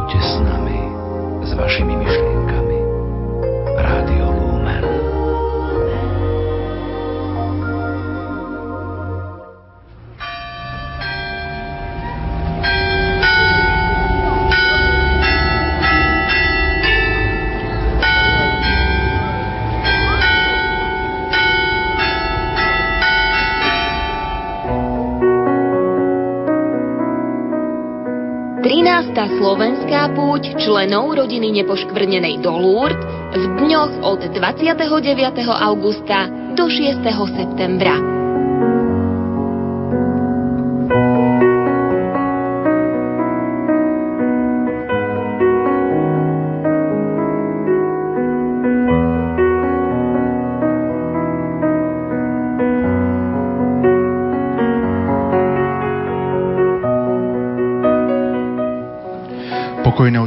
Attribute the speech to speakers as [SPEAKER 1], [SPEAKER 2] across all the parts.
[SPEAKER 1] Poďte s nami, s vašimi myšlienkami. Rádio
[SPEAKER 2] púť členov rodiny nepoškvrnenej do Lourdes v dňoch od 29. augusta do 6. septembra.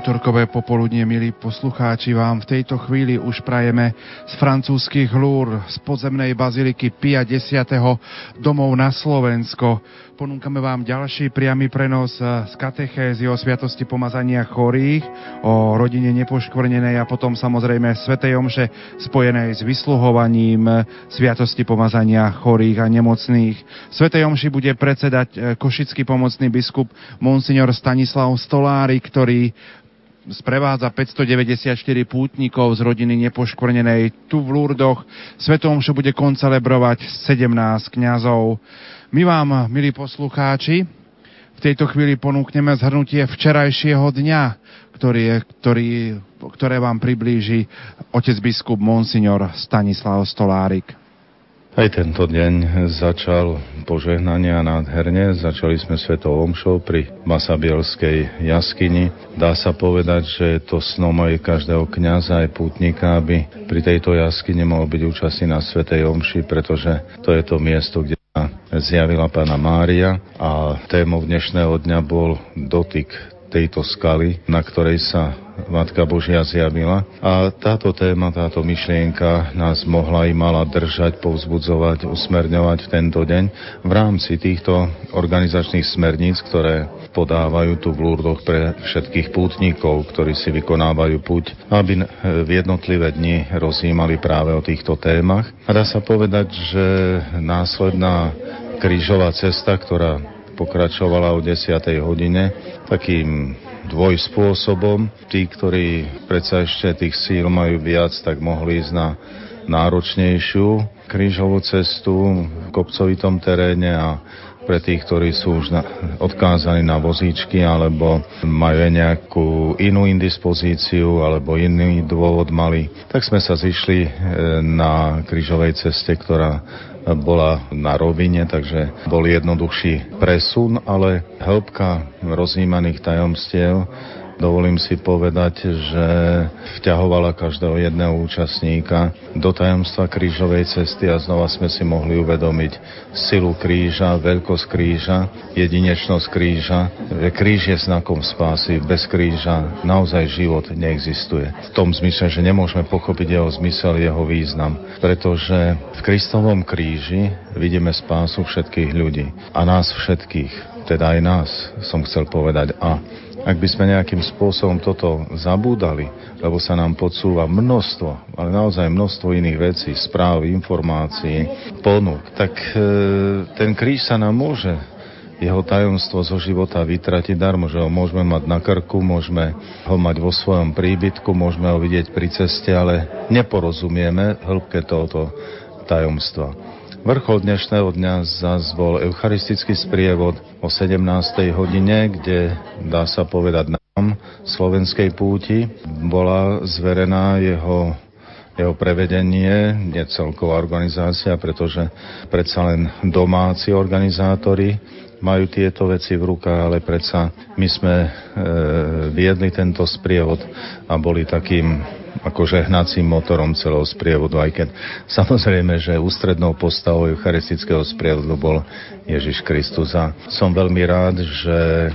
[SPEAKER 3] Útorkové popoludnie, milí poslucháči, vám v tejto chvíli už prajeme z francúzských lúr z podzemnej baziliky Pia 10. domov na Slovensko. Ponúkame vám ďalší priamy prenos z katechézy o sviatosti pomazania chorých, o rodine nepoškvrnenej a potom samozrejme Svetej Omše spojenej s vysluhovaním sviatosti pomazania chorých a nemocných. Svetej Omši bude predsedať eh, košický pomocný biskup Monsignor Stanislav Stolári, ktorý sprevádza 594 pútnikov z rodiny nepoškvrnenej tu v Lurdoch. Svetom čo bude koncelebrovať 17 kňazov. My vám, milí poslucháči, v tejto chvíli ponúkneme zhrnutie včerajšieho dňa, ktorý, ktorý, ktoré vám priblíži otec biskup Monsignor Stanislav Stolárik.
[SPEAKER 4] Aj tento deň začal požehnania nádherne. Začali sme svetou omšou pri Masabielskej jaskyni. Dá sa povedať, že je to snom aj každého kňaza, aj pútnika, aby pri tejto jaskyni mohol byť účastný na svetej omši, pretože to je to miesto, kde zjavila pána Mária a témou dnešného dňa bol dotyk tejto skaly, na ktorej sa Matka Božia zjavila. A táto téma, táto myšlienka nás mohla i mala držať, povzbudzovať, usmerňovať v tento deň v rámci týchto organizačných smerníc, ktoré podávajú tu v Lurdoch pre všetkých pútnikov, ktorí si vykonávajú púť, aby v jednotlivé dni rozjímali práve o týchto témach. A dá sa povedať, že následná krížová cesta, ktorá pokračovala o 10. hodine takým dvojspôsobom. Tí, ktorí predsa ešte tých síl majú viac, tak mohli ísť na náročnejšiu krížovú cestu v kopcovitom teréne a pre tých, ktorí sú už na, odkázaní na vozíčky alebo majú nejakú inú indispozíciu alebo iný dôvod mali, tak sme sa zišli e, na krížovej ceste, ktorá bola na rovine, takže bol jednoduchší presun, ale hĺbka roznímaných tajomstiev dovolím si povedať, že vťahovala každého jedného účastníka do tajomstva krížovej cesty a znova sme si mohli uvedomiť silu kríža, veľkosť kríža, jedinečnosť kríža. Kríž je znakom spásy, bez kríža naozaj život neexistuje. V tom zmysle, že nemôžeme pochopiť jeho zmysel, jeho význam, pretože v Kristovom kríži vidíme spásu všetkých ľudí a nás všetkých, teda aj nás, som chcel povedať. A ak by sme nejakým spôsobom toto zabúdali, lebo sa nám podsúva množstvo, ale naozaj množstvo iných vecí, správ, informácií, ponúk, tak e, ten kríž sa nám môže jeho tajomstvo zo života vytratiť darmo, že ho môžeme mať na krku, môžeme ho mať vo svojom príbytku, môžeme ho vidieť pri ceste, ale neporozumieme hĺbke tohoto tajomstva. Vrchol dnešného dňa zase bol eucharistický sprievod o 17. hodine, kde dá sa povedať nám, slovenskej púti, bola zverená jeho jeho prevedenie, nie celková organizácia, pretože predsa len domáci organizátori majú tieto veci v rukách, ale predsa my sme e, viedli tento sprievod a boli takým akože hnacím motorom celého sprievodu, aj keď samozrejme, že ústrednou postavou eucharistického sprievodu bol Ježiš Kristus. A som veľmi rád, že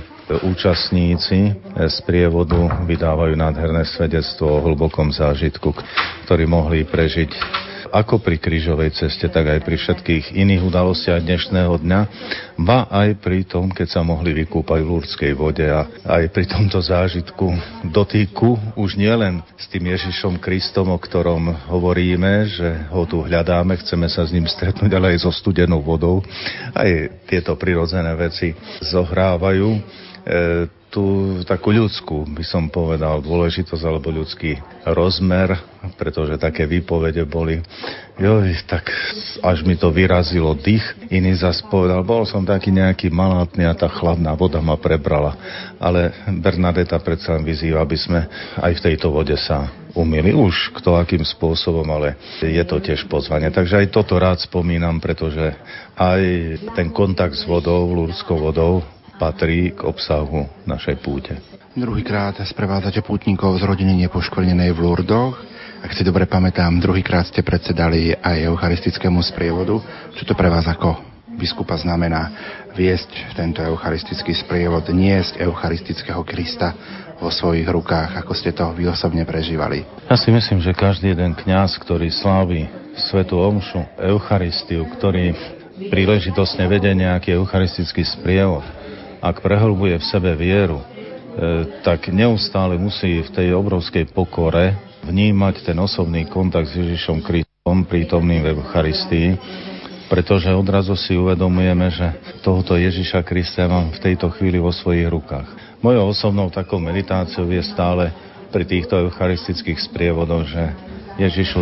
[SPEAKER 4] účastníci z prievodu vydávajú nádherné svedectvo o hlbokom zážitku, ktorý mohli prežiť ako pri krížovej ceste, tak aj pri všetkých iných udalostiach dnešného dňa, ba aj pri tom, keď sa mohli vykúpať v lúrskej vode a aj pri tomto zážitku dotýku už nielen s tým Ježišom Kristom, o ktorom hovoríme, že ho tu hľadáme, chceme sa s ním stretnúť, ale aj so studenou vodou. Aj tieto prirodzené veci zohrávajú. E, tú takú ľudskú, by som povedal, dôležitosť alebo ľudský rozmer, pretože také výpovede boli, joj, tak až mi to vyrazilo dých. Iný zas povedal, bol som taký nejaký malátny a tá chladná voda ma prebrala. Ale Bernadeta predsa vyzýva, aby sme aj v tejto vode sa umili. Už kto akým spôsobom, ale je to tiež pozvanie. Takže aj toto rád spomínam, pretože aj ten kontakt s vodou, lúrskou vodou, patrí k obsahu našej púte.
[SPEAKER 5] Druhýkrát sprevádzate pútnikov z rodiny nepoškvrnenej v Lurdoch. Ak si dobre pamätám, druhýkrát ste predsedali aj eucharistickému sprievodu. Čo to pre vás ako biskupa znamená viesť tento eucharistický sprievod, niesť eucharistického Krista vo svojich rukách, ako ste to vy osobne prežívali?
[SPEAKER 4] Ja si myslím, že každý jeden kňaz, ktorý slávi Svetu Omšu, Eucharistiu, ktorý príležitosne vedie nejaký eucharistický sprievod, ak prehlbuje v sebe vieru, e, tak neustále musí v tej obrovskej pokore vnímať ten osobný kontakt s Ježišom Kristom prítomným v Eucharistii, pretože odrazu si uvedomujeme, že tohoto Ježiša Krista mám v tejto chvíli vo svojich rukách. Mojou osobnou takou meditáciou je stále pri týchto eucharistických sprievodoch, že Ježišu,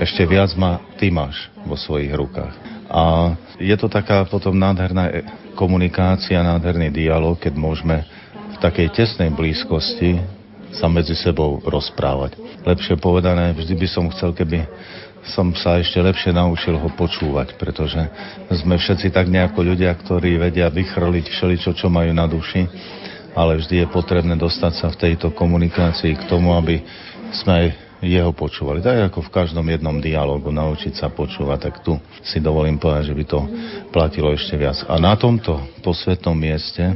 [SPEAKER 4] ešte viac ma ty máš vo svojich rukách. A je to taká potom nádherná komunikácia, nádherný dialog, keď môžeme v takej tesnej blízkosti sa medzi sebou rozprávať. Lepšie povedané, vždy by som chcel, keby som sa ešte lepšie naučil ho počúvať, pretože sme všetci tak nejako ľudia, ktorí vedia vychrliť všeličo, čo majú na duši, ale vždy je potrebné dostať sa v tejto komunikácii k tomu, aby sme aj jeho počúvali. Tak ako v každom jednom dialogu naučiť sa počúvať, tak tu si dovolím povedať, že by to platilo ešte viac. A na tomto posvetnom mieste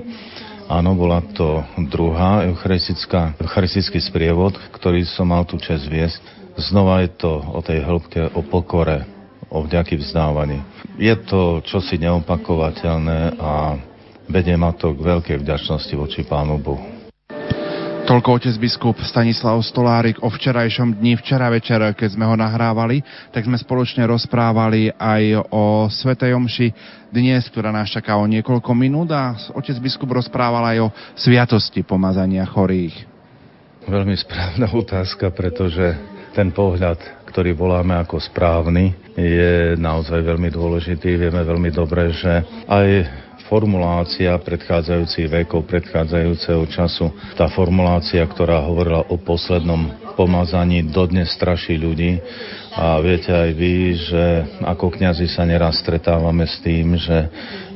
[SPEAKER 4] Áno, bola to druhá eucharistická, eucharistický sprievod, ktorý som mal tu čas viesť. Znova je to o tej hĺbke, o pokore, o vďaky vzdávaní. Je to čosi neopakovateľné a vedie ma to k veľkej vďačnosti voči Pánu Bohu.
[SPEAKER 5] Toľko otec biskup Stanislav Stolárik o včerajšom dni. Včera večer, keď sme ho nahrávali, tak sme spoločne rozprávali aj o Svetej Omši dnes, ktorá nás čaká o niekoľko minút a otec biskup rozprával aj o sviatosti pomazania chorých.
[SPEAKER 4] Veľmi správna otázka, pretože ten pohľad, ktorý voláme ako správny, je naozaj veľmi dôležitý. Vieme veľmi dobre, že aj formulácia predchádzajúcich vekov, predchádzajúceho času, tá formulácia, ktorá hovorila o poslednom pomazaní, dodnes straší ľudí. A viete aj vy, že ako kňazi sa neraz stretávame s tým, že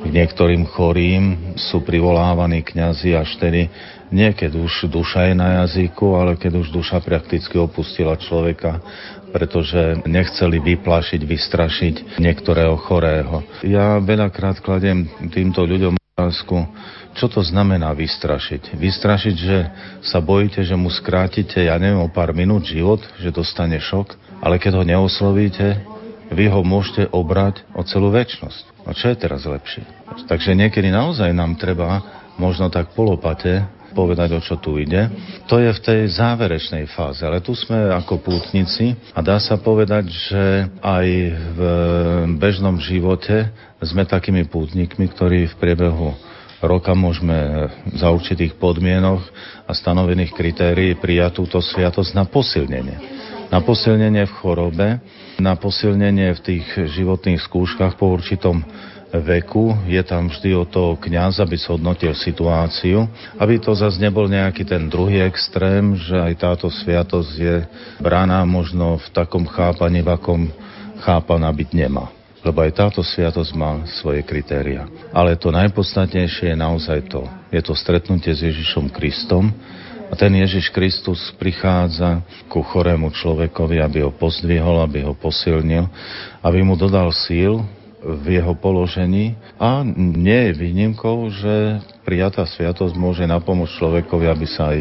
[SPEAKER 4] k niektorým chorým sú privolávaní kňazi až tedy nie keď už duša je na jazyku, ale keď už duša prakticky opustila človeka, pretože nechceli vyplašiť, vystrašiť niektorého chorého. Ja veľakrát kladiem týmto ľuďom otázku, čo to znamená vystrašiť? Vystrašiť, že sa bojíte, že mu skrátite, ja neviem, o pár minút život, že dostane šok, ale keď ho neoslovíte, vy ho môžete obrať o celú väčnosť. A čo je teraz lepšie? Takže niekedy naozaj nám treba možno tak polopate povedať, o čo tu ide. To je v tej záverečnej fáze, ale tu sme ako pútnici a dá sa povedať, že aj v bežnom živote sme takými pútnikmi, ktorí v priebehu roka môžeme za určitých podmienok a stanovených kritérií prijať túto sviatosť na posilnenie. Na posilnenie v chorobe, na posilnenie v tých životných skúškach po určitom veku, je tam vždy o toho kniaz, aby zhodnotil situáciu, aby to zase nebol nejaký ten druhý extrém, že aj táto sviatosť je brána možno v takom chápaní, v akom chápaná byť nemá. Lebo aj táto sviatosť má svoje kritéria. Ale to najpodstatnejšie je naozaj to. Je to stretnutie s Ježišom Kristom, a ten Ježiš Kristus prichádza ku chorému človekovi, aby ho pozdvihol, aby ho posilnil, aby mu dodal síl, v jeho položení a nie je výnimkou, že prijatá sviatosť môže napomôcť človekovi, aby sa aj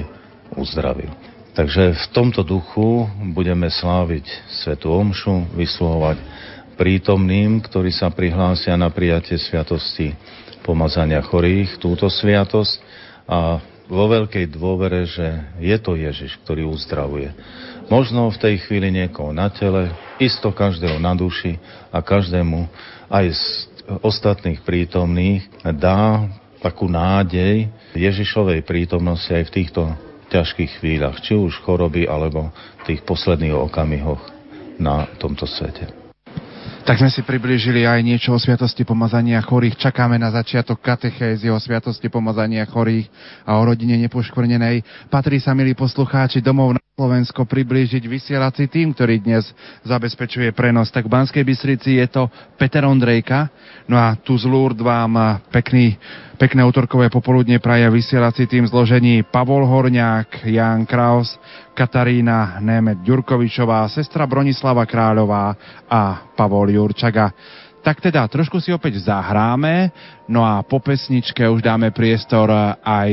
[SPEAKER 4] uzdravil. Takže v tomto duchu budeme sláviť Svetu Omšu, vysluhovať prítomným, ktorí sa prihlásia na prijatie sviatosti pomazania chorých, túto sviatosť a vo veľkej dôvere, že je to Ježiš, ktorý uzdravuje. Možno v tej chvíli niekoho na tele, isto každého na duši a každému aj z ostatných prítomných dá takú nádej Ježišovej prítomnosti aj v týchto ťažkých chvíľach, či už choroby, alebo tých posledných okamihoch na tomto svete.
[SPEAKER 5] Tak sme si priblížili aj niečo o sviatosti pomazania chorých. Čakáme na začiatok katechézy o sviatosti pomazania chorých a o rodine nepoškvrnenej. Patrí sa, milí poslucháči, domov na Slovensko priblížiť vysielací tým, ktorý dnes zabezpečuje prenos. Tak v Banskej Bystrici je to Peter Ondrejka. No a tu z Lourdes vám pekný Pekné útorkové popoludne praje vysielací tým zložení Pavol Horňák, Jan Kraus, Katarína Nemet Ďurkovičová, sestra Bronislava Kráľová a Pavol Jurčaga. Tak teda, trošku si opäť zahráme, no a po pesničke už dáme priestor aj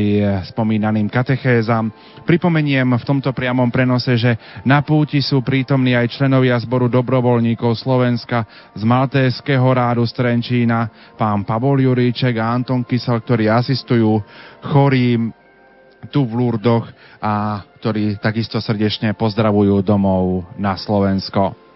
[SPEAKER 5] spomínaným katechézam. Pripomeniem v tomto priamom prenose, že na púti sú prítomní aj členovia zboru dobrovoľníkov Slovenska z Maltéského rádu z pán Pavol Juríček a Anton Kysel, ktorí asistujú chorým tu v Lurdoch a ktorí takisto srdečne pozdravujú domov na Slovensko.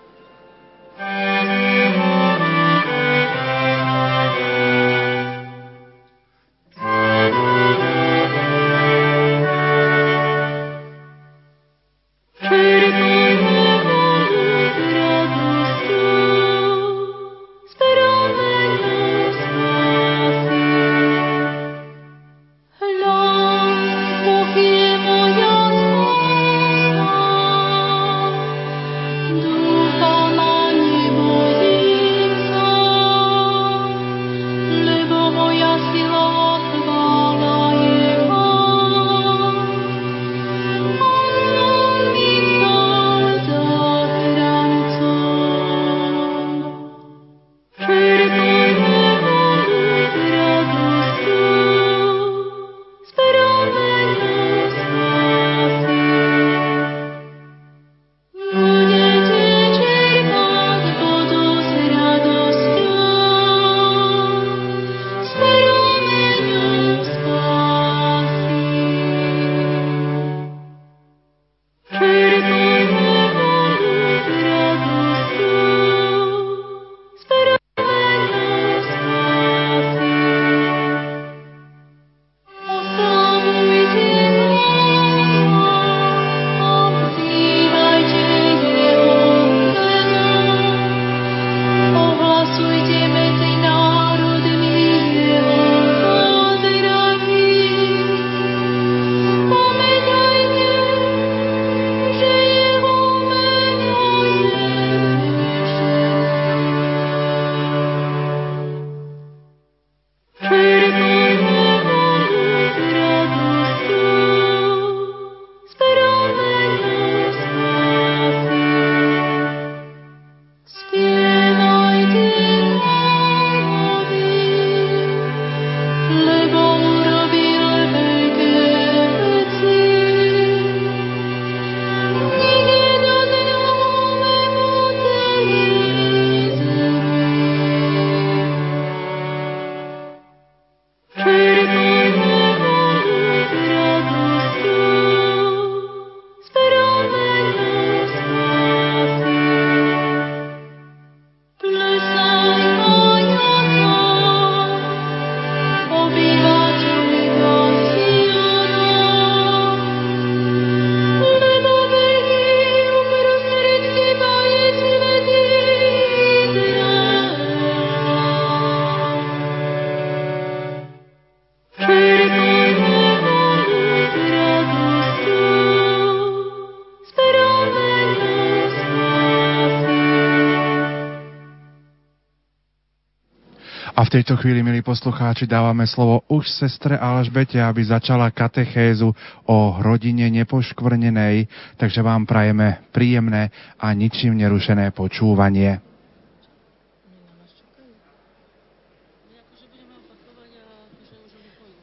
[SPEAKER 5] Tejto chvíli, milí poslucháči, dávame slovo už sestre Alžbete, aby začala katechézu o rodine nepoškvrnenej, takže vám prajeme príjemné a ničím nerušené počúvanie.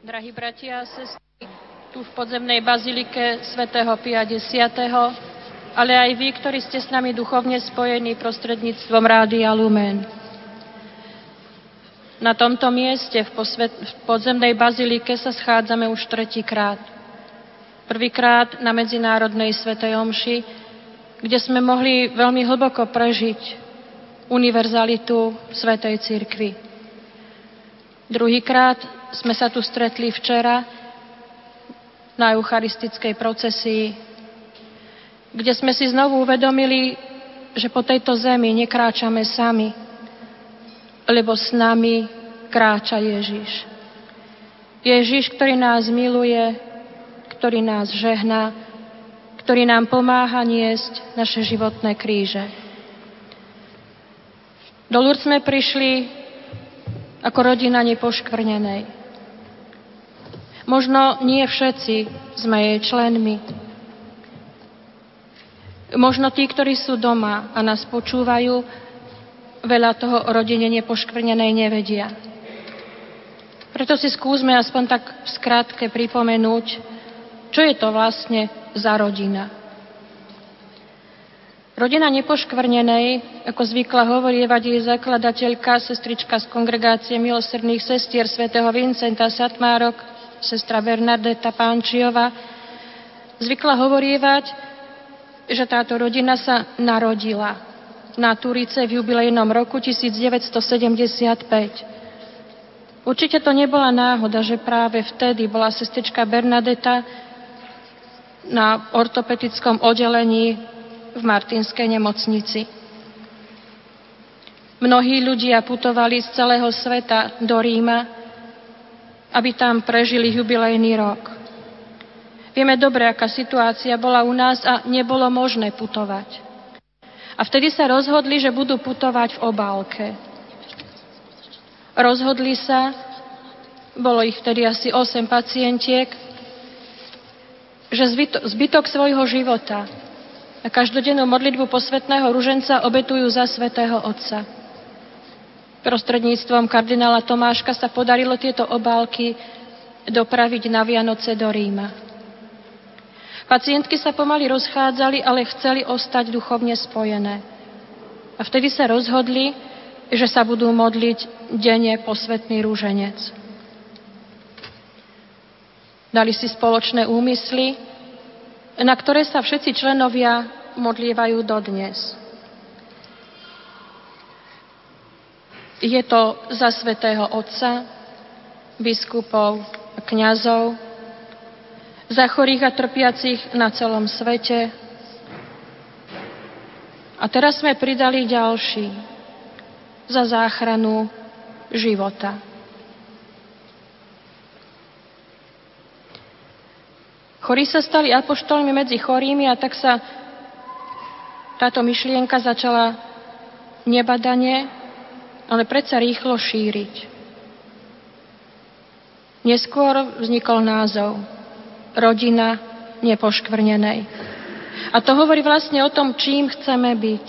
[SPEAKER 6] Drahí bratia a sestry, tu v podzemnej bazilike svätého Pia X, ale aj vy, ktorí ste s nami duchovne spojení prostredníctvom Rádia Lumen. Na tomto mieste v, posvet, v podzemnej bazilike sa schádzame už tretíkrát. Prvýkrát na Medzinárodnej Svetej Omši, kde sme mohli veľmi hlboko prežiť univerzalitu Svetej Církvy. Druhýkrát sme sa tu stretli včera na eucharistickej procesii, kde sme si znovu uvedomili, že po tejto zemi nekráčame sami, lebo s nami kráča Ježiš. Ježiš, ktorý nás miluje, ktorý nás žehná, ktorý nám pomáha niesť naše životné kríže. Do Lourdes sme prišli ako rodina nepoškvrnenej. Možno nie všetci sme jej členmi. Možno tí, ktorí sú doma a nás počúvajú, veľa toho o rodine nepoškvrnenej nevedia. Preto si skúsme aspoň tak v skratke pripomenúť, čo je to vlastne za rodina. Rodina nepoškvrnenej, ako zvykla hovorievať jej zakladateľka, sestrička z kongregácie milosrdných sestier svätého Vincenta Satmárok, sestra Bernadeta Pánčiova, zvykla hovorievať, že táto rodina sa narodila na Turice v jubilejnom roku 1975. Určite to nebola náhoda, že práve vtedy bola sestrička Bernadeta na ortopedickom oddelení v Martinskej nemocnici. Mnohí ľudia putovali z celého sveta do Ríma, aby tam prežili jubilejný rok. Vieme dobre, aká situácia bola u nás a nebolo možné putovať. A vtedy sa rozhodli, že budú putovať v obálke. Rozhodli sa, bolo ich vtedy asi 8 pacientiek, že zbytok svojho života a každodennú modlitbu posvetného ruženca obetujú za svetého Otca. Prostredníctvom kardinála Tomáška sa podarilo tieto obálky dopraviť na Vianoce do Ríma. Pacientky sa pomaly rozchádzali, ale chceli ostať duchovne spojené. A vtedy sa rozhodli, že sa budú modliť denne posvetný rúženec. Dali si spoločné úmysly, na ktoré sa všetci členovia modlievajú dodnes. Je to za svetého Otca, biskupov, kňazov, za chorých a trpiacich na celom svete. A teraz sme pridali ďalší za záchranu života. Chorí sa stali apoštolmi medzi chorými a tak sa táto myšlienka začala nebadane, ale predsa rýchlo šíriť. Neskôr vznikol názov rodina nepoškvrnenej. A to hovorí vlastne o tom, čím chceme byť.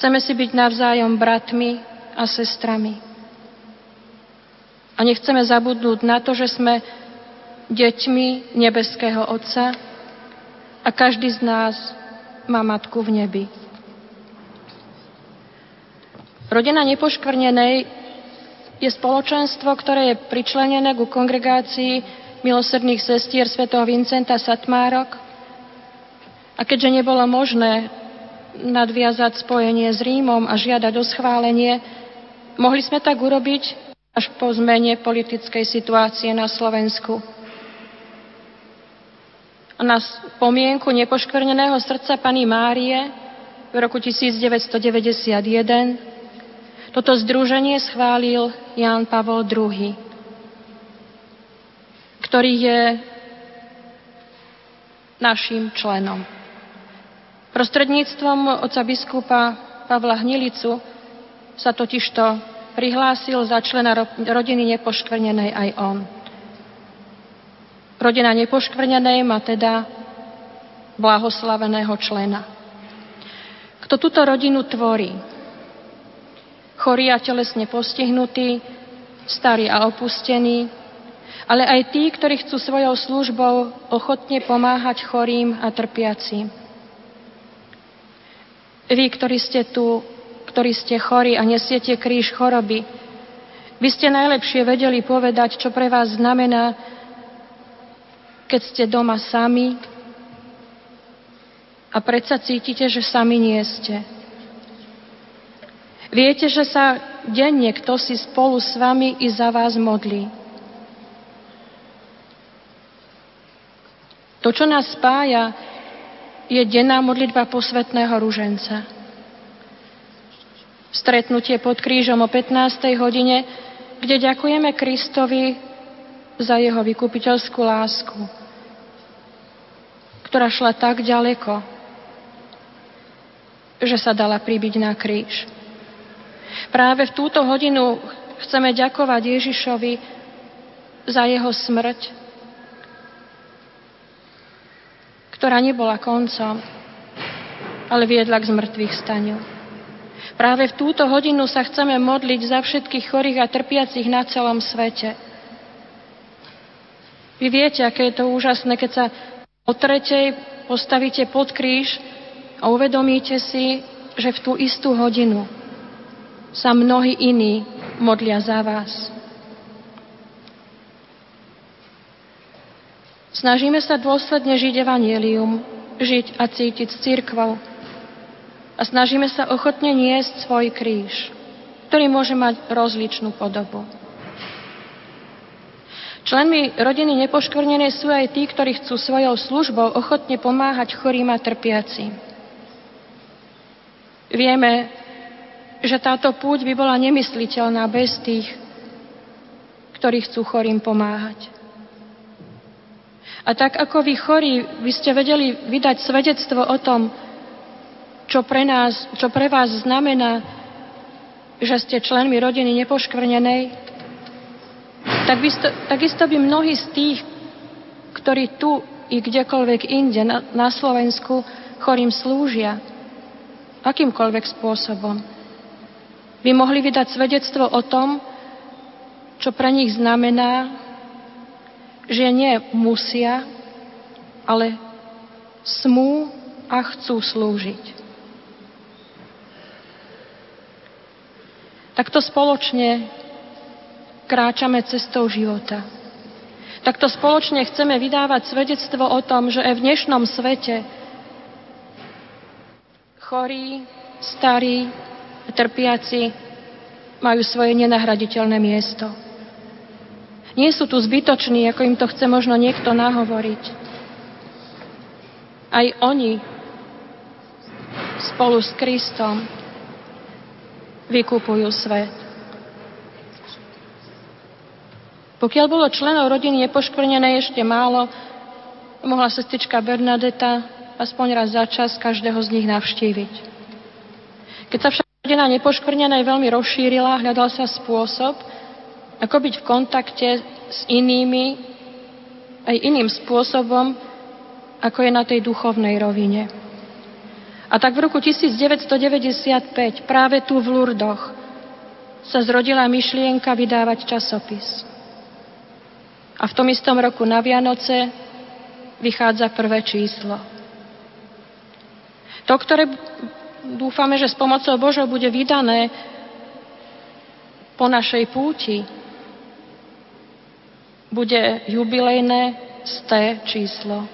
[SPEAKER 6] Chceme si byť navzájom bratmi a sestrami. A nechceme zabudnúť na to, že sme deťmi nebeského Otca a každý z nás má matku v nebi. Rodina nepoškvrnenej je spoločenstvo, ktoré je pričlenené ku kongregácii milosrdných sestier svätého Vincenta Satmárok. A keďže nebolo možné nadviazať spojenie s Rímom a žiadať o schválenie, mohli sme tak urobiť až po zmene politickej situácie na Slovensku. A na pomienku nepoškvrneného srdca pani Márie v roku 1991 toto združenie schválil Ján Pavol II ktorý je našim členom. Prostredníctvom oca biskupa Pavla Hnilicu sa totižto prihlásil za člena rodiny nepoškvrnenej aj on. Rodina nepoškvrnenej má teda blahoslaveného člena. Kto túto rodinu tvorí? Chorý a telesne postihnutý, starý a opustený, ale aj tí, ktorí chcú svojou službou ochotne pomáhať chorým a trpiacim. Vy, ktorí ste tu, ktorí ste chorí a nesiete kríž choroby, by ste najlepšie vedeli povedať, čo pre vás znamená, keď ste doma sami a predsa cítite, že sami nie ste. Viete, že sa denne kto si spolu s vami i za vás modlí. To, čo nás spája, je denná modlitba posvetného ruženca. Stretnutie pod krížom o 15. hodine, kde ďakujeme Kristovi za jeho vykupiteľskú lásku, ktorá šla tak ďaleko, že sa dala pribiť na kríž. Práve v túto hodinu chceme ďakovať Ježišovi za jeho smrť, ktorá nebola koncom, ale viedla k zmrtvých staniu. Práve v túto hodinu sa chceme modliť za všetkých chorých a trpiacich na celom svete. Vy viete, aké je to úžasné, keď sa o tretej postavíte pod kríž a uvedomíte si, že v tú istú hodinu sa mnohí iní modlia za vás. Snažíme sa dôsledne žiť evanielium, žiť a cítiť s církvou. A snažíme sa ochotne niesť svoj kríž, ktorý môže mať rozličnú podobu. Členmi rodiny nepoškvrnené sú aj tí, ktorí chcú svojou službou ochotne pomáhať chorým a trpiacim. Vieme, že táto púť by bola nemysliteľná bez tých, ktorí chcú chorým pomáhať. A tak ako vy chorí, vy ste vedeli vydať svedectvo o tom, čo pre, nás, čo pre vás znamená, že ste členmi rodiny nepoškvrnenej, tak by, takisto by mnohí z tých, ktorí tu i kdekoľvek inde na, na Slovensku chorým slúžia, akýmkoľvek spôsobom, by mohli vydať svedectvo o tom, čo pre nich znamená, že nie musia, ale smú a chcú slúžiť. Takto spoločne kráčame cestou života. Takto spoločne chceme vydávať svedectvo o tom, že aj v dnešnom svete chorí, starí, trpiaci majú svoje nenahraditeľné miesto. Nie sú tu zbytoční, ako im to chce možno niekto nahovoriť. Aj oni spolu s Kristom vykupujú svet. Pokiaľ bolo členov rodiny nepoškvrnené ešte málo, mohla sestrička Bernadeta aspoň raz za čas každého z nich navštíviť. Keď sa však rodina nepoškvrnená veľmi rozšírila, hľadal sa spôsob, ako byť v kontakte s inými aj iným spôsobom, ako je na tej duchovnej rovine. A tak v roku 1995, práve tu v Lurdoch, sa zrodila myšlienka vydávať časopis. A v tom istom roku na Vianoce vychádza prvé číslo. To, ktoré dúfame, že s pomocou Božou bude vydané po našej púti, bude jubilejné sté číslo.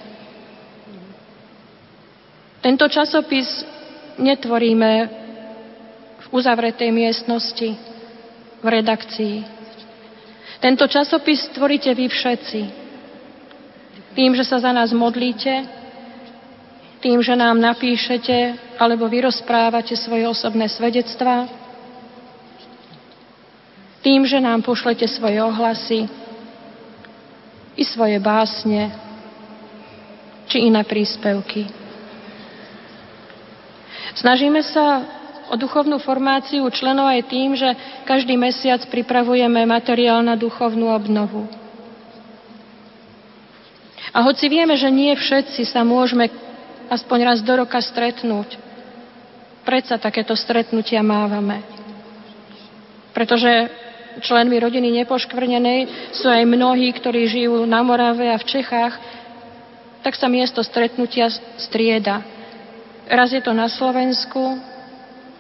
[SPEAKER 6] Tento časopis netvoríme v uzavretej miestnosti, v redakcii. Tento časopis tvoríte vy všetci. Tým, že sa za nás modlíte, tým, že nám napíšete alebo vyrozprávate svoje osobné svedectvá, tým, že nám pošlete svoje ohlasy, i svoje básne či iné príspevky. Snažíme sa o duchovnú formáciu členov aj tým, že každý mesiac pripravujeme materiál na duchovnú obnovu. A hoci vieme, že nie všetci sa môžeme aspoň raz do roka stretnúť, predsa takéto stretnutia mávame. Pretože členmi rodiny nepoškvrnenej sú aj mnohí, ktorí žijú na Morave a v Čechách, tak sa miesto stretnutia strieda. Raz je to na Slovensku,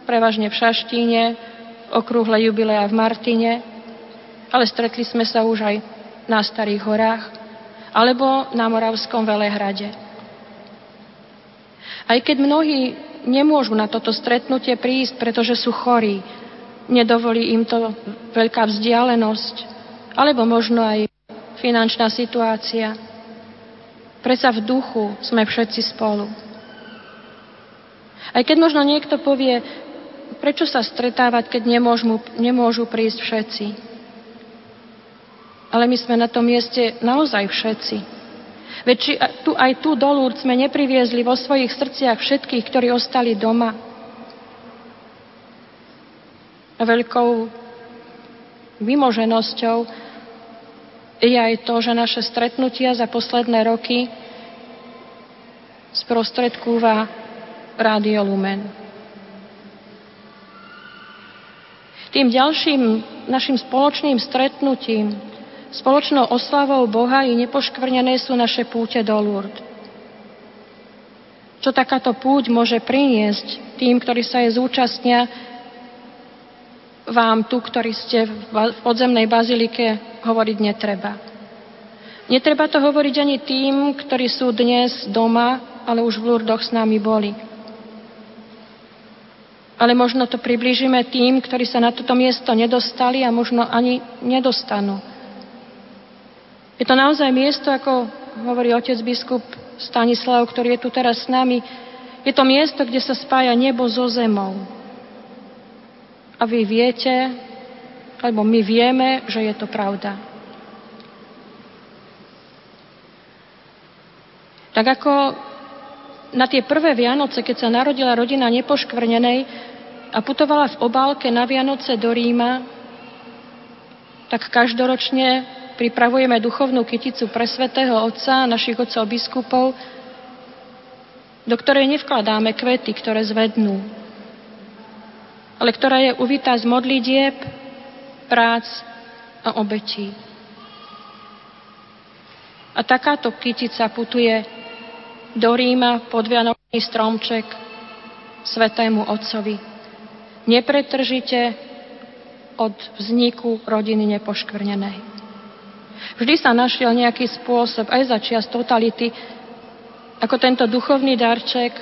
[SPEAKER 6] prevažne v Šaštíne, okrúhle jubilea v Martine, ale stretli sme sa už aj na Starých horách alebo na Moravskom Velehrade. Aj keď mnohí nemôžu na toto stretnutie prísť, pretože sú chorí, nedovolí im to veľká vzdialenosť, alebo možno aj finančná situácia. Predsa v duchu sme všetci spolu. Aj keď možno niekto povie, prečo sa stretávať, keď nemôžu, nemôžu prísť všetci. Ale my sme na tom mieste naozaj všetci. Veď či tu, aj tu do sme nepriviezli vo svojich srdciach všetkých, ktorí ostali doma. Veľkou vymoženosťou je aj to, že naše stretnutia za posledné roky sprostredkúva Rádio Lumen. Tým ďalším našim spoločným stretnutím, spoločnou oslavou Boha i nepoškvrnené sú naše púte do Lourdes. Čo takáto púť môže priniesť tým, ktorí sa je zúčastnia, vám tu, ktorí ste v podzemnej bazilike, hovoriť netreba. Netreba to hovoriť ani tým, ktorí sú dnes doma, ale už v Lurdoch s nami boli ale možno to priblížime tým, ktorí sa na toto miesto nedostali a možno ani nedostanú. Je to naozaj miesto, ako hovorí otec biskup Stanislav, ktorý je tu teraz s nami, je to miesto, kde sa spája nebo so zemou. A vy viete, alebo my vieme, že je to pravda. Tak ako na tie prvé Vianoce, keď sa narodila rodina nepoškvrnenej a putovala v obálke na Vianoce do Ríma, tak každoročne pripravujeme duchovnú kyticu pre svätého Otca a našich otcov biskupov, do ktorej nevkladáme kvety, ktoré zvednú, ale ktorá je uvítá z modlitieb, prác a obetí. A takáto kytica putuje do Ríma pod Vianočný stromček Svetému Otcovi. Nepretržite od vzniku rodiny nepoškvrnenej. Vždy sa našiel nejaký spôsob, aj za čias totality, ako tento duchovný darček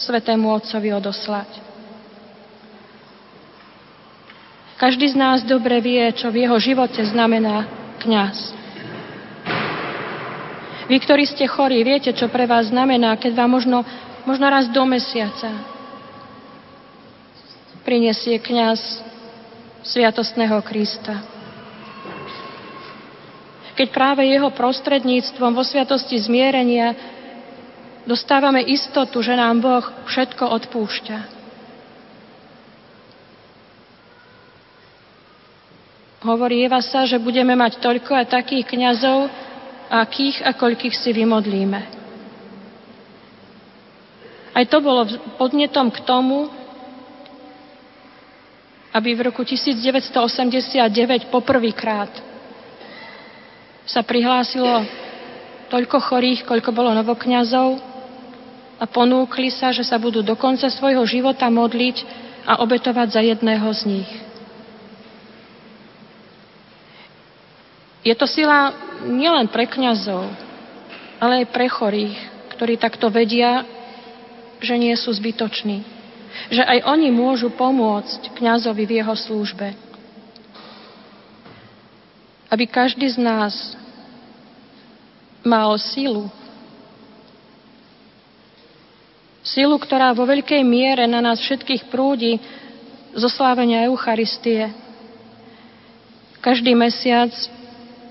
[SPEAKER 6] Svetému Otcovi odoslať. Každý z nás dobre vie, čo v jeho živote znamená kňaz. Vy, ktorí ste chorí, viete, čo pre vás znamená, keď vám možno, možno raz do mesiaca prinesie kňaz sviatostného Krista. Keď práve jeho prostredníctvom vo sviatosti zmierenia dostávame istotu, že nám Boh všetko odpúšťa. Hovorí Eva sa, že budeme mať toľko a takých kňazov, akých a koľkých si vymodlíme. Aj to bolo podnetom k tomu, aby v roku 1989 poprvýkrát sa prihlásilo toľko chorých, koľko bolo novokňazov a ponúkli sa, že sa budú do konca svojho života modliť a obetovať za jedného z nich. Je to sila nielen pre kňazov, ale aj pre chorých, ktorí takto vedia, že nie sú zbytoční. Že aj oni môžu pomôcť kňazovi v jeho službe. Aby každý z nás mal silu. Silu, ktorá vo veľkej miere na nás všetkých prúdi zo slávenia Eucharistie. Každý mesiac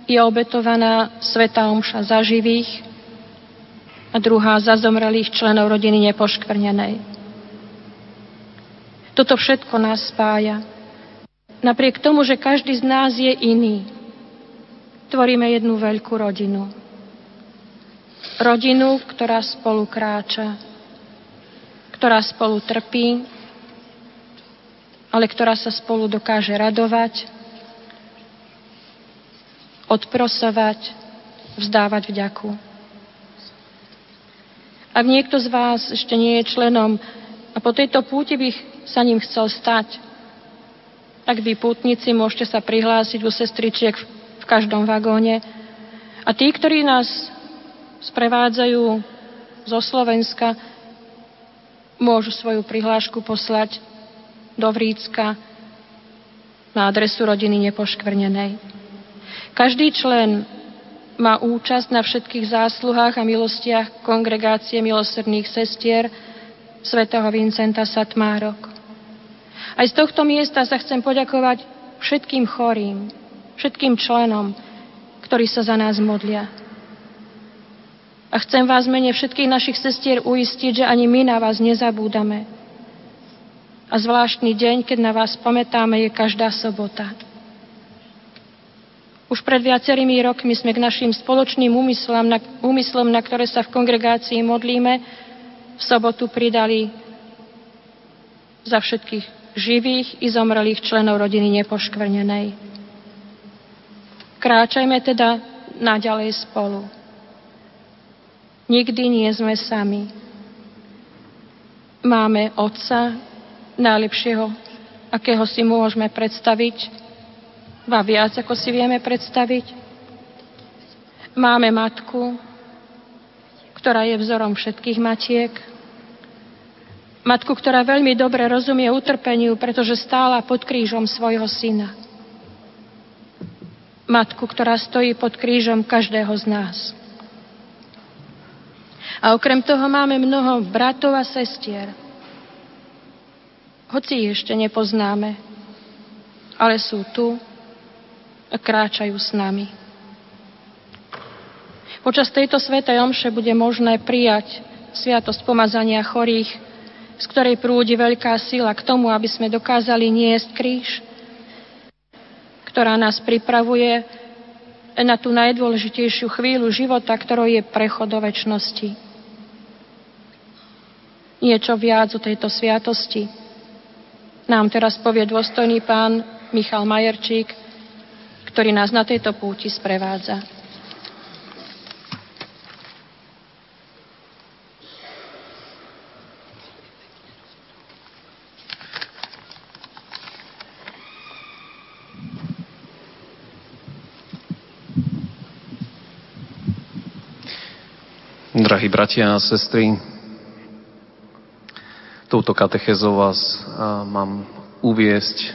[SPEAKER 6] je obetovaná Sveta Omša za živých a druhá za zomrelých členov rodiny nepoškvrnenej. Toto všetko nás spája. Napriek tomu, že každý z nás je iný, tvoríme jednu veľkú rodinu. Rodinu, ktorá spolu kráča, ktorá spolu trpí, ale ktorá sa spolu dokáže radovať odprosovať, vzdávať vďaku. Ak niekto z vás ešte nie je členom a po tejto púti by sa ním chcel stať, tak vy pútnici môžete sa prihlásiť u sestričiek v každom vagóne. A tí, ktorí nás sprevádzajú zo Slovenska, môžu svoju prihlášku poslať do Vrícka na adresu rodiny nepoškvrnenej. Každý člen má účasť na všetkých zásluhách a milostiach kongregácie milosrdných sestier svätého Vincenta Satmárok. Aj z tohto miesta sa chcem poďakovať všetkým chorým, všetkým členom, ktorí sa za nás modlia. A chcem vás mene všetkých našich sestier uistiť, že ani my na vás nezabúdame. A zvláštny deň, keď na vás pamätáme, je každá sobota. Už pred viacerými rokmi sme k našim spoločným úmyslom, na, úmyslom, na ktoré sa v kongregácii modlíme, v sobotu pridali za všetkých živých i zomrelých členov rodiny nepoškvrnenej. Kráčajme teda naďalej spolu. Nikdy nie sme sami. Máme Otca, najlepšieho, akého si môžeme predstaviť, va viac, ako si vieme predstaviť. Máme Matku, ktorá je vzorom všetkých matiek. Matku, ktorá veľmi dobre rozumie utrpeniu, pretože stála pod krížom svojho syna. Matku, ktorá stojí pod krížom každého z nás. A okrem toho máme mnoho bratov a sestier. Hoci ich ešte nepoznáme, ale sú tu a kráčajú s nami. Počas tejto svetej omše bude možné prijať sviatosť pomazania chorých, z ktorej prúdi veľká sila k tomu, aby sme dokázali niesť kríž, ktorá nás pripravuje na tú najdôležitejšiu chvíľu života, ktorou je prechod do väčšnosti niečo viac o tejto sviatosti. Nám teraz povie dôstojný pán Michal Majerčík, ktorý nás na tejto púti sprevádza.
[SPEAKER 7] Drahí bratia a sestry, touto katechezou vás mám uviesť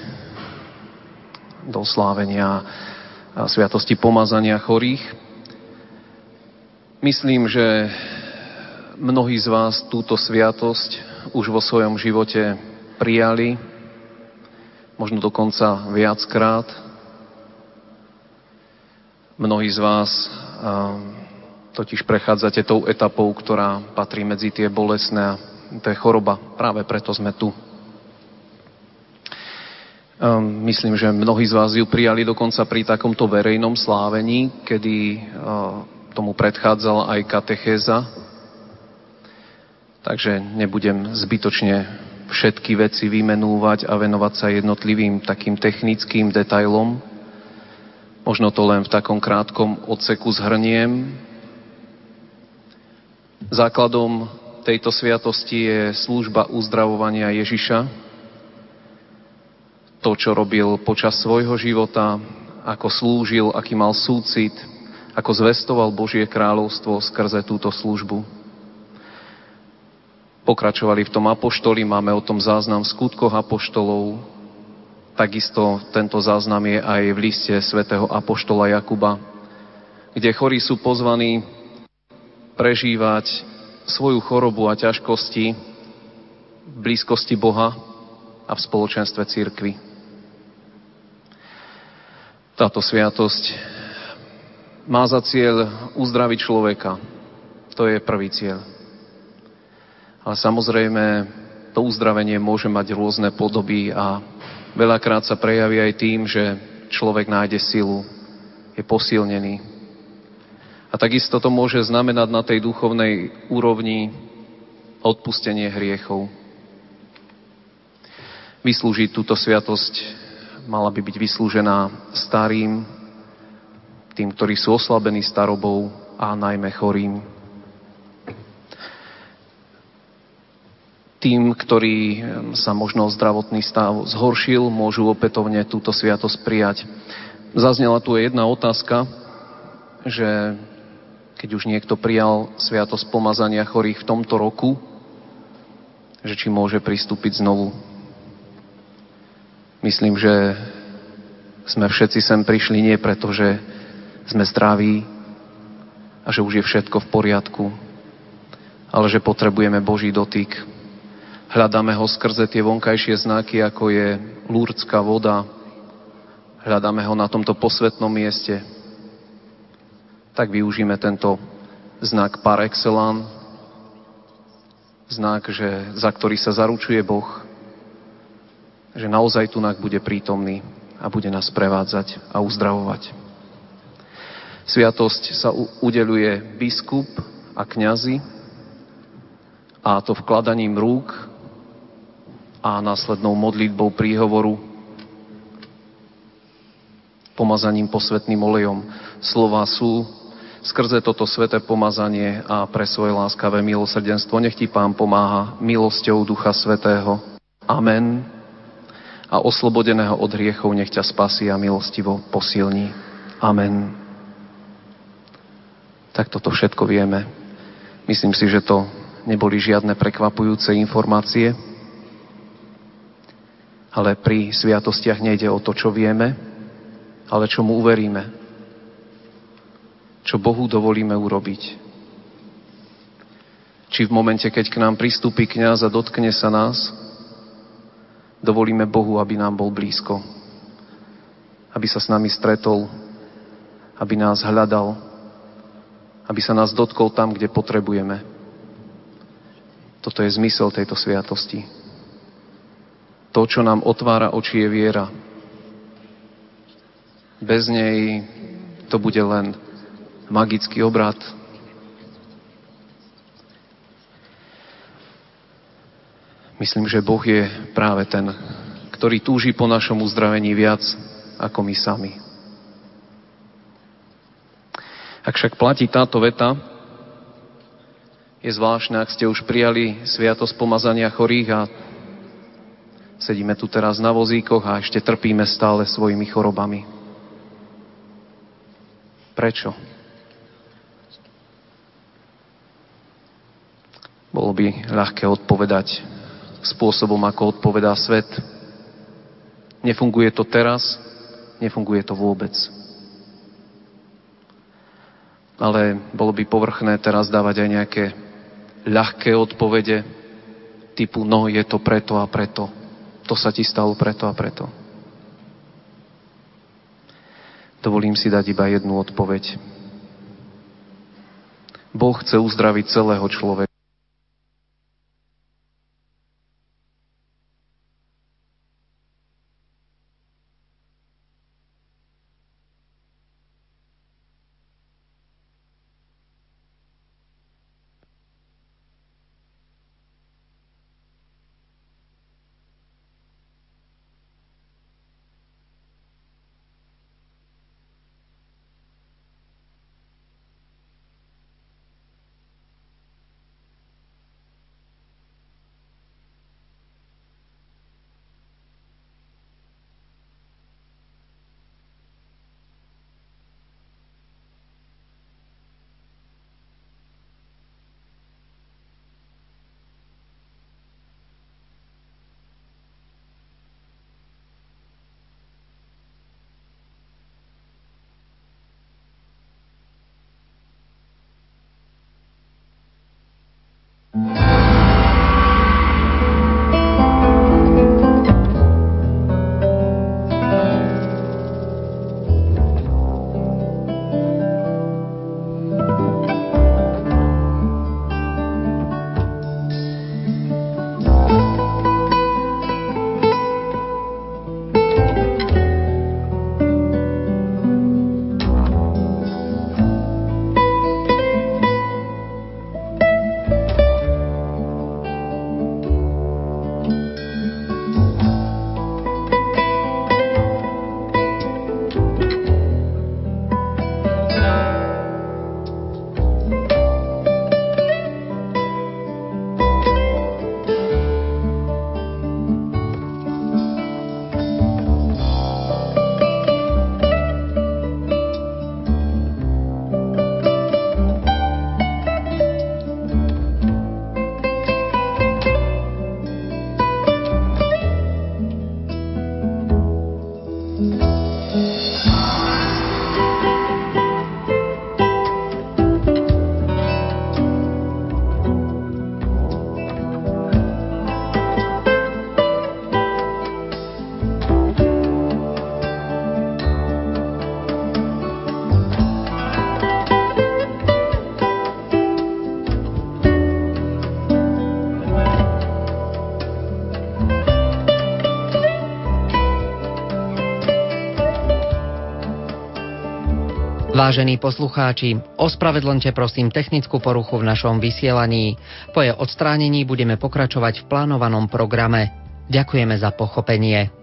[SPEAKER 7] do slávenia sviatosti pomazania chorých. Myslím, že mnohí z vás túto sviatosť už vo svojom živote prijali, možno dokonca viackrát. Mnohí z vás totiž prechádzate tou etapou, ktorá patrí medzi tie bolesné to je choroba. Práve preto sme tu. Um, myslím, že mnohí z vás ju prijali dokonca pri takomto verejnom slávení, kedy uh, tomu predchádzal aj katechéza. Takže nebudem zbytočne všetky veci vymenúvať a venovať sa jednotlivým takým technickým detailom. Možno to len v takom krátkom odseku zhrniem. Základom tejto sviatosti je služba uzdravovania Ježiša. To, čo robil počas svojho života, ako slúžil, aký mal súcit, ako zvestoval Božie kráľovstvo skrze túto službu. Pokračovali v tom apoštoli, máme o tom záznam v skutkoch apoštolov. Takisto tento záznam je aj v liste svätého apoštola Jakuba, kde chorí sú pozvaní prežívať svoju chorobu a ťažkosti v blízkosti Boha a v spoločenstve církvy. Táto sviatosť má za cieľ uzdraviť človeka. To je prvý cieľ. Ale samozrejme, to uzdravenie môže mať rôzne podoby a veľakrát sa prejaví aj tým, že človek nájde silu, je posilnený, a takisto to môže znamenať na tej duchovnej úrovni odpustenie hriechov. Vyslúžiť túto sviatosť mala by byť vyslúžená starým, tým, ktorí sú oslabení starobou a najmä chorým. Tým, ktorí sa možno zdravotný stav zhoršil, môžu opätovne túto sviatosť prijať. Zaznela tu jedna otázka, že keď už niekto prijal sviatosť pomazania chorých v tomto roku, že či môže pristúpiť znovu. Myslím, že sme všetci sem prišli nie preto, že sme zdraví a že už je všetko v poriadku, ale že potrebujeme Boží dotyk, Hľadáme ho skrze tie vonkajšie znaky, ako je lúrdská voda. Hľadáme ho na tomto posvetnom mieste. Tak využíme tento znak par excellence, znak, že, za ktorý sa zaručuje Boh, že naozaj tu bude prítomný a bude nás prevádzať a uzdravovať. Sviatosť sa udeluje biskup a kňazi a to vkladaním rúk a následnou modlitbou príhovoru pomazaním posvetným olejom. Slova sú skrze toto sveté pomazanie a pre svoje láskavé milosrdenstvo. Nech ti Pán pomáha milosťou Ducha Svetého. Amen. A oslobodeného od hriechov nech ťa spasí a milostivo posilní. Amen. Tak toto všetko vieme. Myslím si, že to neboli žiadne prekvapujúce informácie. Ale pri sviatostiach nejde o to, čo vieme, ale čo mu uveríme. Čo Bohu dovolíme urobiť. Či v momente, keď k nám pristúpi kniaz a dotkne sa nás, dovolíme Bohu, aby nám bol blízko. Aby sa s nami stretol, aby nás hľadal, aby sa nás dotkol tam, kde potrebujeme. Toto je zmysel tejto sviatosti. To, čo nám otvára oči, je viera. Bez nej to bude len magický obrad. Myslím, že Boh je práve ten, ktorý túži po našom uzdravení viac ako my sami. Ak však platí táto veta, je zvláštne, ak ste už prijali sviatosť pomazania chorých a Sedíme tu teraz na vozíkoch a ešte trpíme stále svojimi chorobami. Prečo? Bolo by ľahké odpovedať spôsobom, ako odpovedá svet. Nefunguje to teraz, nefunguje to vôbec. Ale bolo by povrchné teraz dávať aj nejaké ľahké odpovede typu no je to preto a preto to sa ti stalo preto a preto. Dovolím si dať iba jednu odpoveď. Boh chce uzdraviť celého človeka.
[SPEAKER 8] Vážení poslucháči, ospravedlňte prosím technickú poruchu v našom vysielaní. Po jej odstránení budeme pokračovať v plánovanom programe. Ďakujeme za pochopenie.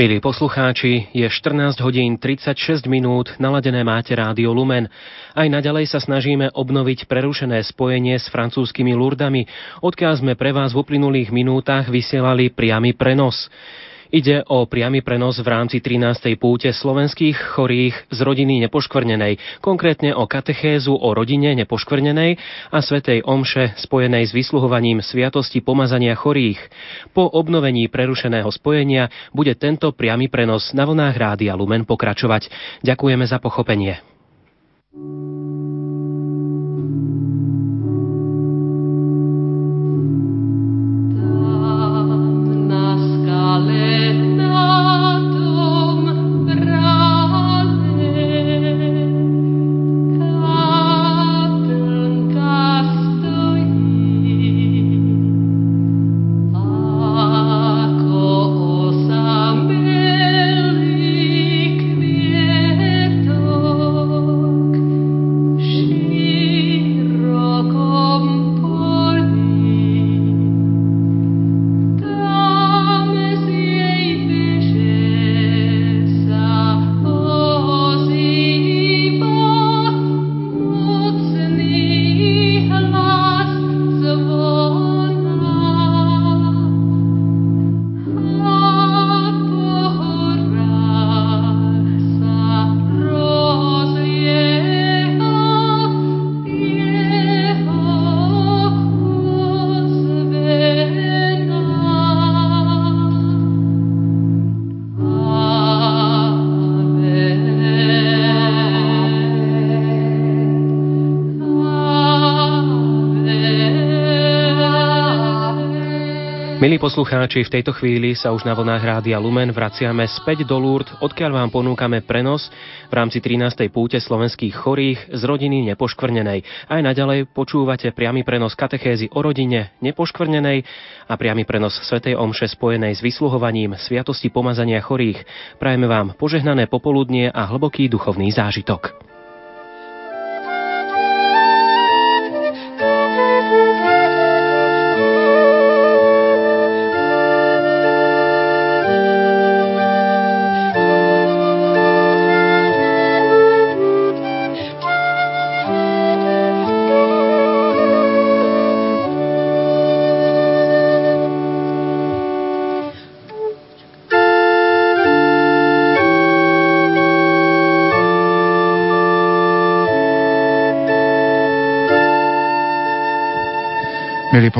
[SPEAKER 5] Milí poslucháči, je 14 hodín 36 minút, naladené máte rádio Lumen. Aj naďalej sa snažíme obnoviť prerušené spojenie s francúzskými Lurdami, odkiaľ sme pre vás v uplynulých minútach vysielali priamy prenos. Ide o priamy prenos v rámci 13. púte slovenských chorých z rodiny nepoškvrnenej, konkrétne o katechézu o rodine nepoškvrnenej a svetej omše spojenej s vysluhovaním sviatosti pomazania chorých. Po obnovení prerušeného spojenia bude tento priamy prenos na vlnách Rádia Lumen pokračovať. Ďakujeme za pochopenie. Poslucháči, v tejto chvíli sa už na vlnách Rádia Lumen vraciame späť do Lourdes, odkiaľ vám ponúkame prenos v rámci 13. púte slovenských chorých z rodiny nepoškvrnenej. Aj naďalej počúvate priamy prenos katechézy o rodine nepoškvrnenej a priamy prenos Svetej Omše spojenej s vysluhovaním Sviatosti pomazania chorých. Prajeme vám požehnané popoludnie a hlboký duchovný zážitok.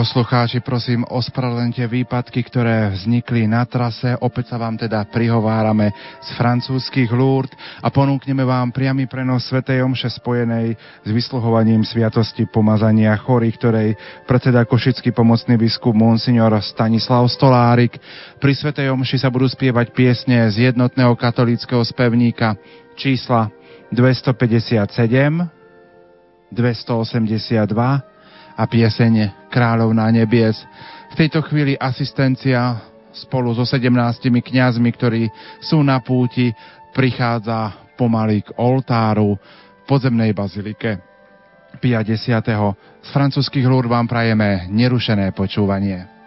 [SPEAKER 3] Poslucháči, prosím, ospravedlňte výpadky, ktoré vznikli na trase. Opäť sa vám teda prihovárame z francúzskych lúrd a ponúkneme vám priamy prenos Svetej Omše spojenej s vysluhovaním Sviatosti pomazania chorých, ktorej predseda Košický pomocný biskup Monsignor Stanislav Stolárik. Pri Svetej Omši sa budú spievať piesne z jednotného katolického spevníka čísla 257, 282, a pieseň Kráľovná nebies. V tejto chvíli asistencia spolu so 17 kňazmi, ktorí sú na púti, prichádza pomaly k oltáru v podzemnej bazilike. 50. Z francúzských lúr vám prajeme nerušené počúvanie.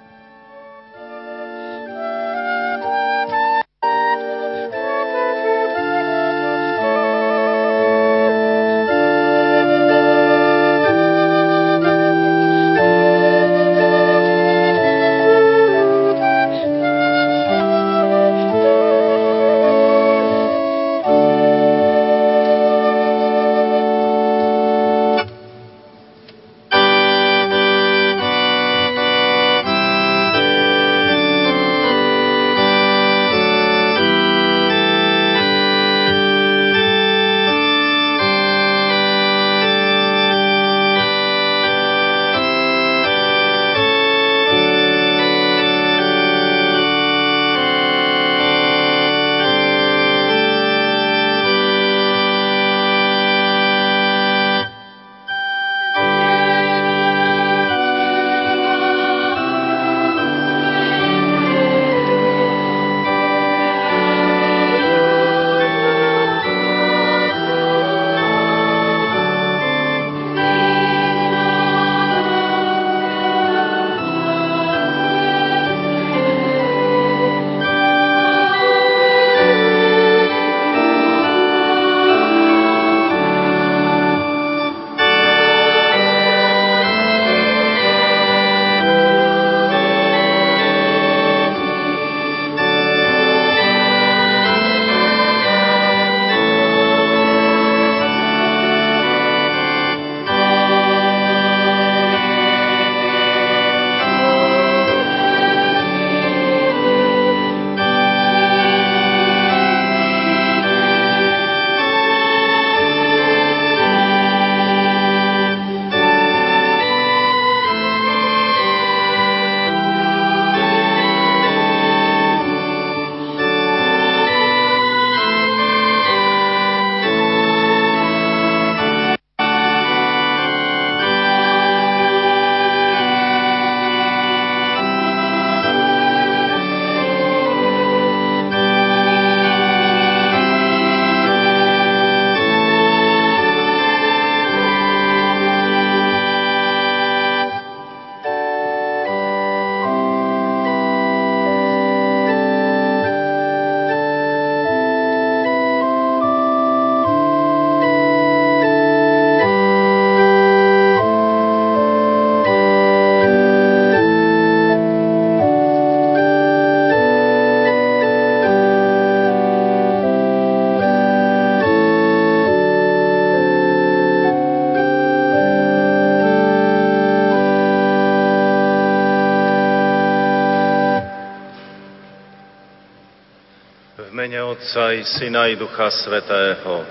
[SPEAKER 4] Otca i Syna i Ducha Svetého.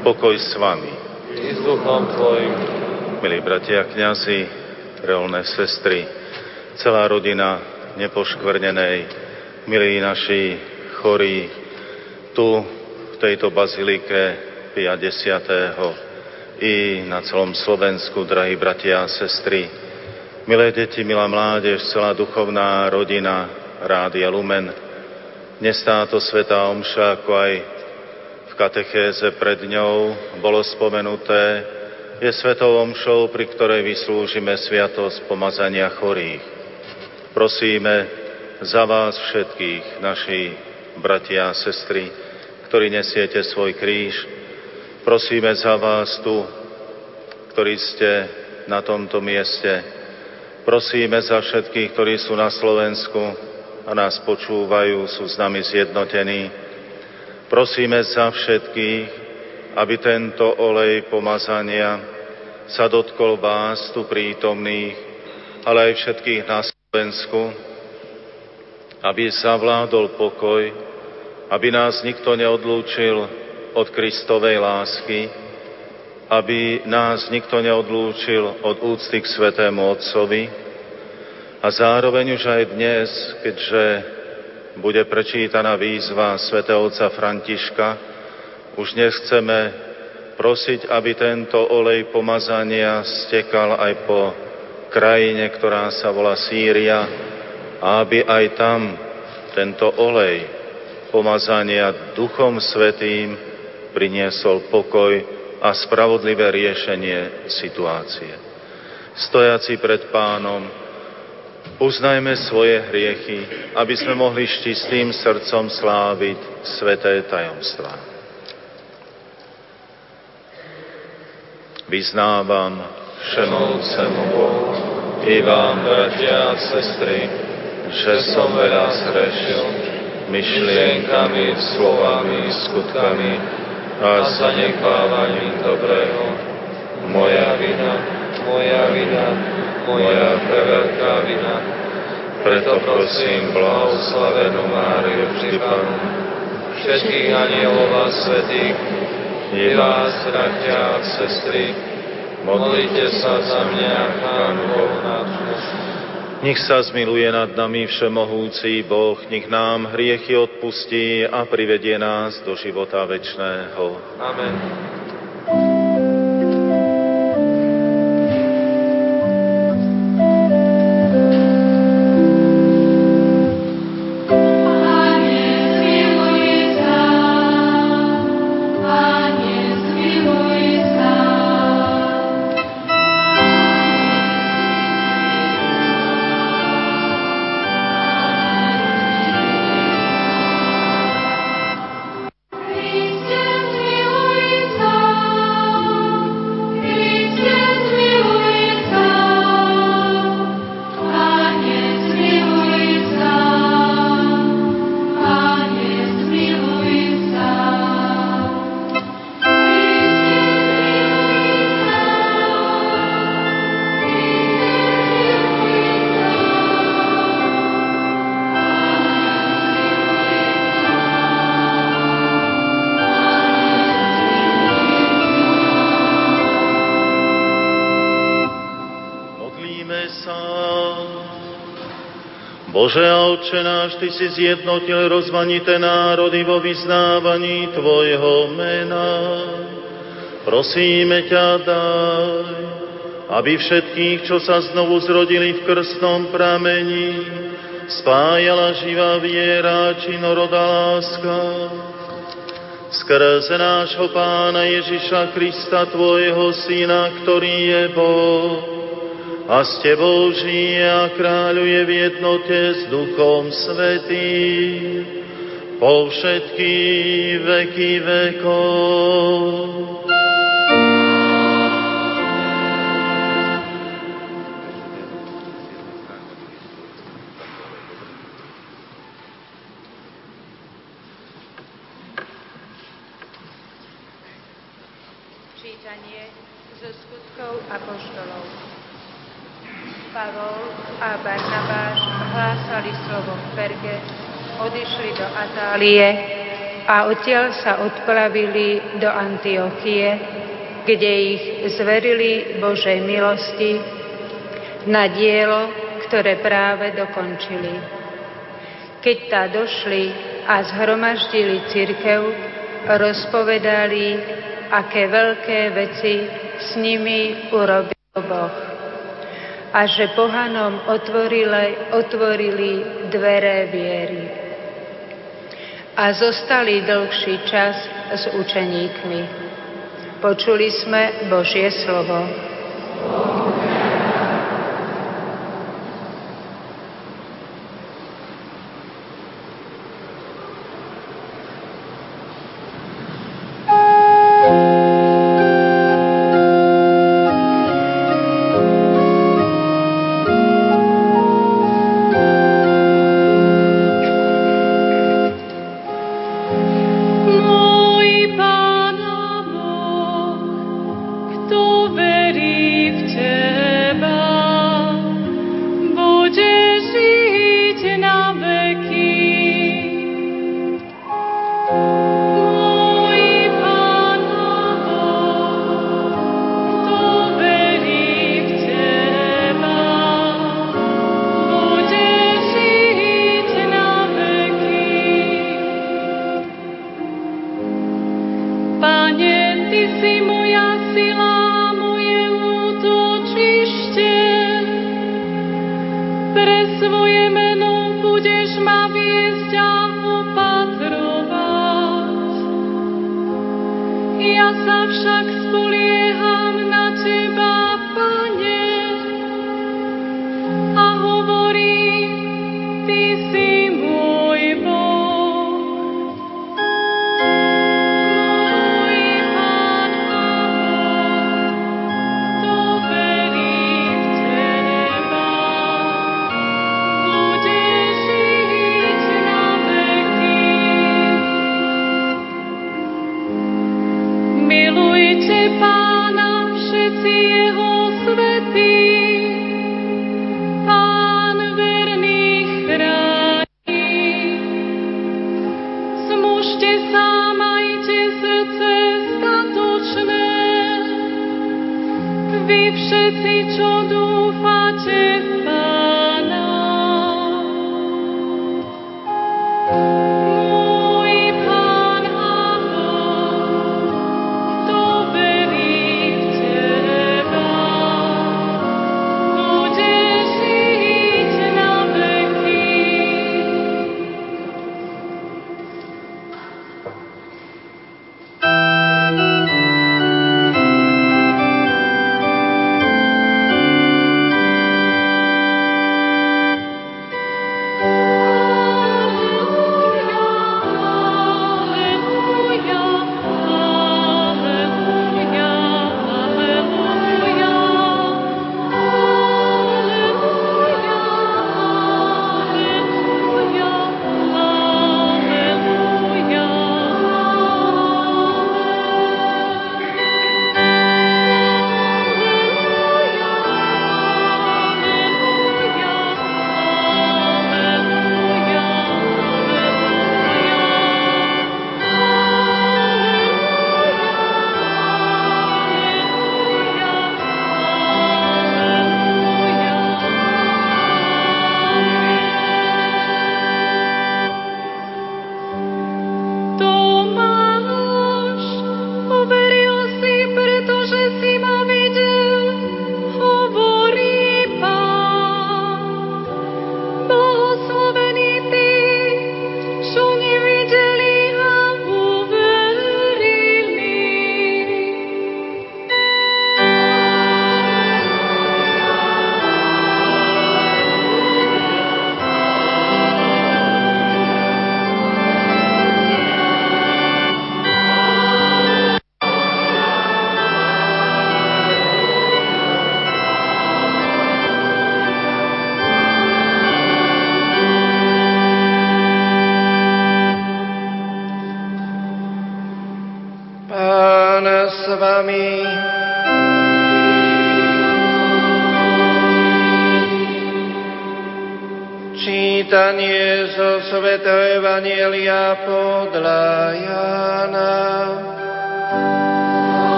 [SPEAKER 4] Pokoj s vami.
[SPEAKER 9] I s duchom tvojim.
[SPEAKER 4] Milí bratia kňazi, reolné sestry, celá rodina nepoškvrnenej, milí naši chorí, tu v tejto bazilike 50. i na celom Slovensku, drahí bratia a sestry, milé deti, milá mládež, celá duchovná rodina Rádia Lumen. Dnes táto svetá omša, ako aj v katechéze pred ňou bolo spomenuté, je svetou omšou, pri ktorej vyslúžime sviatosť pomazania chorých. Prosíme za vás všetkých, naši bratia a sestry, ktorí nesiete svoj kríž, Prosíme za vás tu, ktorí ste na tomto mieste. Prosíme za všetkých, ktorí sú na Slovensku a nás počúvajú, sú s nami zjednotení. Prosíme za všetkých, aby tento olej pomazania sa dotkol vás tu prítomných, ale aj všetkých na Slovensku, aby zavládol pokoj, aby nás nikto neodlúčil od Kristovej lásky, aby nás nikto neodlúčil od úcty k Svetému Otcovi a zároveň už aj dnes, keďže bude prečítaná výzva svätého Otca Františka, už dnes chceme prosiť, aby tento olej pomazania stekal aj po krajine, ktorá sa volá Sýria, a aby aj tam tento olej pomazania Duchom Svetým priniesol pokoj a spravodlivé riešenie situácie. Stojaci pred pánom, uznajme svoje hriechy, aby sme mohli s čistým srdcom sláviť sveté tajomstvá. Vyznávam všemovcemu Bohu i vám, bratia a sestry, že som veľa zhrešil myšlienkami, slovami, skutkami, a zanechávaním dobrého. Moja vina, moja vina, moja preveľká vina. Preto prosím blahoslavenú Máriu vždy Panu, všetkých anielov a svetých, i vás, bratia a sestry, modlite sa za mňa, Pánu Bohu nášmu, nech sa zmiluje nad nami všemohúci Boh, nech nám hriechy odpustí a privedie nás do života večného. Amen. Otče náš, Ty si zjednotil rozmanité národy vo vyznávaní Tvojho mena. Prosíme ťa, daj, aby všetkých, čo sa znovu zrodili v krstnom pramení, spájala živá viera, činorodá láska. Skrze nášho Pána Ježiša Krista, Tvojho Syna, ktorý je Boh, a s Tebou žije a kráľuje v jednote s Duchom Svetým po všetky veky vekov.
[SPEAKER 10] Atálie a odtiaľ sa odpravili do Antiochie, kde ich zverili Božej milosti na dielo, ktoré práve dokončili. Keď tá došli a zhromaždili cirkev, rozpovedali, aké veľké veci s nimi urobil Boh. A že pohanom otvorili, otvorili dvere viery. A zostali dlhší čas s učeníkmi. Počuli sme Božie slovo.
[SPEAKER 5] Či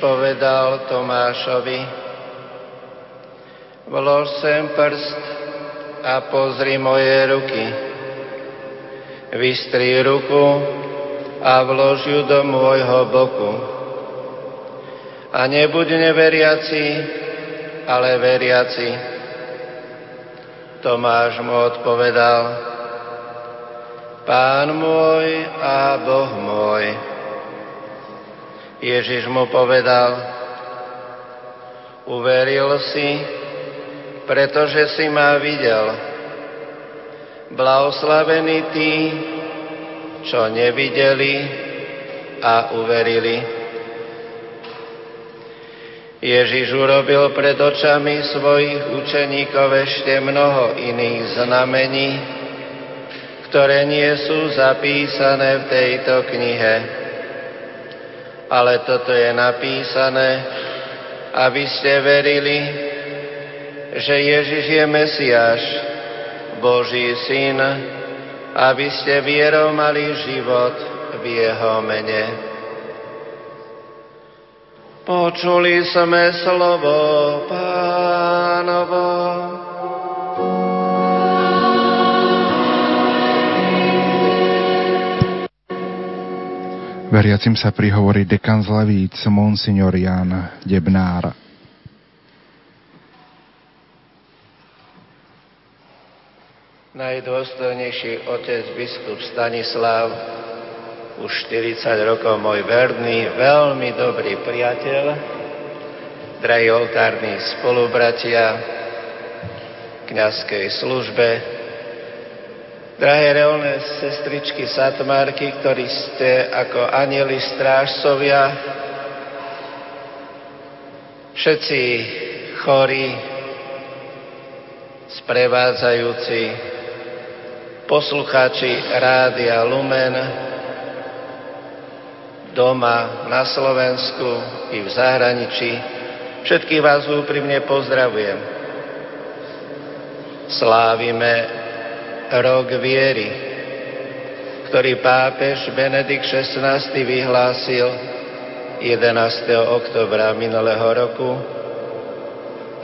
[SPEAKER 11] povedal Tomášovi, vlož sem prst a pozri moje ruky. Vystri ruku a vlož ju do môjho boku. A nebuď neveriaci, ale veriaci. Tomáš mu odpovedal, Pán môj a Boh môj. Ježiš mu povedal, uveril si, pretože si ma videl. Blahoslavený tí, čo nevideli a uverili. Ježiš urobil pred očami svojich učeníkov ešte mnoho iných znamení, ktoré nie sú zapísané v tejto knihe. Ale toto je napísané, aby ste verili, že Ježiš je Mesiáš, Boží syn, aby ste vierou mali život v jeho mene. Počuli sme slovo pánovo.
[SPEAKER 5] Veriacim sa prihovorí dekan z Levíc, monsignor Jan Debnár.
[SPEAKER 11] najdôstojnejší otec biskup Stanislav, už 40 rokov môj verný, veľmi dobrý priateľ, drahí oltárni spolubratia v kniazkej službe, drahé reálne sestričky Satmárky, ktorí ste ako anieli strážcovia, všetci chorí, sprevádzajúci poslucháči Rádia Lumen doma na Slovensku i v zahraničí. Všetkých vás úprimne pozdravujem. Slávime rok viery, ktorý pápež Benedikt XVI vyhlásil 11. oktobra minulého roku.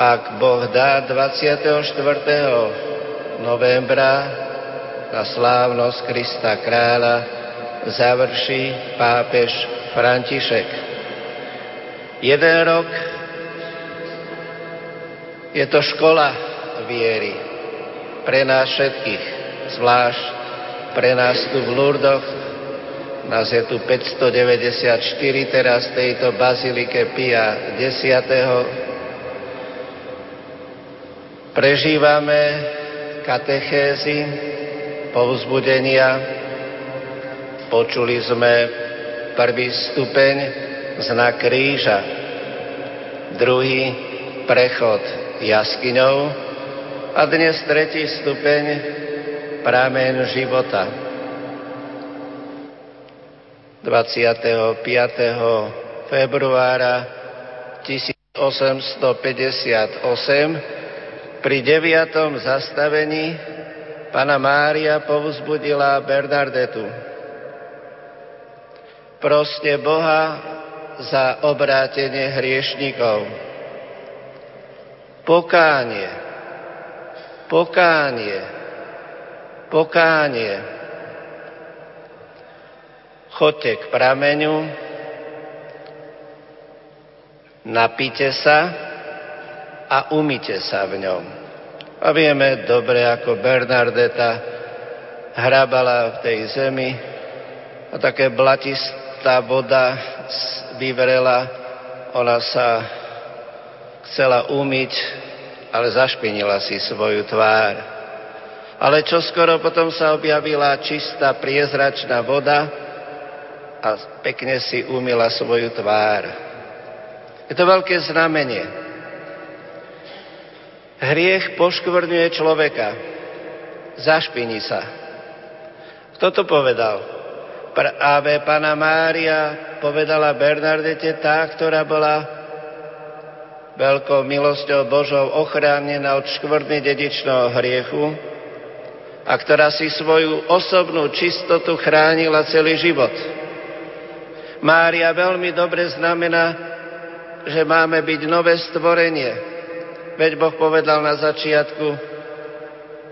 [SPEAKER 11] Ak Boh dá 24. novembra na slávnosť Krista kráľa završí pápež František. Jeden rok je to škola viery pre nás všetkých, zvlášť pre nás tu v Lurdoch. Nás je tu 594 teraz v tejto bazilike Pia 10. Prežívame katechézy, povzbudenia. Počuli sme prvý stupeň znak kríža, druhý prechod jaskyňou a dnes tretí stupeň pramen života. 25. februára 1858 pri deviatom zastavení Pana Mária povzbudila Bernardetu. Proste Boha za obrátenie hriešnikov. Pokánie, pokánie, pokánie. Chodte k prameňu, napite sa a umite sa v ňom. A vieme dobre, ako Bernardeta hrabala v tej zemi a také blatistá voda vyvrela, ona sa chcela umyť, ale zašpinila si svoju tvár. Ale čo skoro potom sa objavila čistá priezračná voda a pekne si umila svoju tvár. Je to veľké znamenie. Hriech poškvrňuje človeka. Zašpiní sa. Kto to povedal? Ave Pana Mária povedala Bernardete tá, ktorá bola veľkou milosťou Božou ochránená od škvrny dedičného hriechu a ktorá si svoju osobnú čistotu chránila celý život. Mária veľmi dobre znamená, že máme byť nové stvorenie. Veď Boh povedal na začiatku,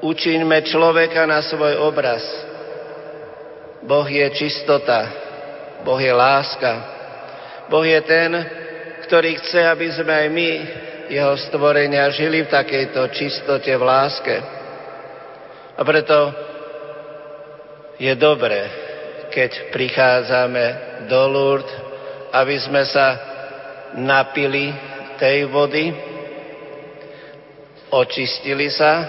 [SPEAKER 11] učiňme človeka na svoj obraz. Boh je čistota, Boh je láska. Boh je ten, ktorý chce, aby sme aj my, jeho stvorenia, žili v takejto čistote, v láske. A preto je dobré, keď prichádzame do Lourdes, aby sme sa napili tej vody, očistili sa.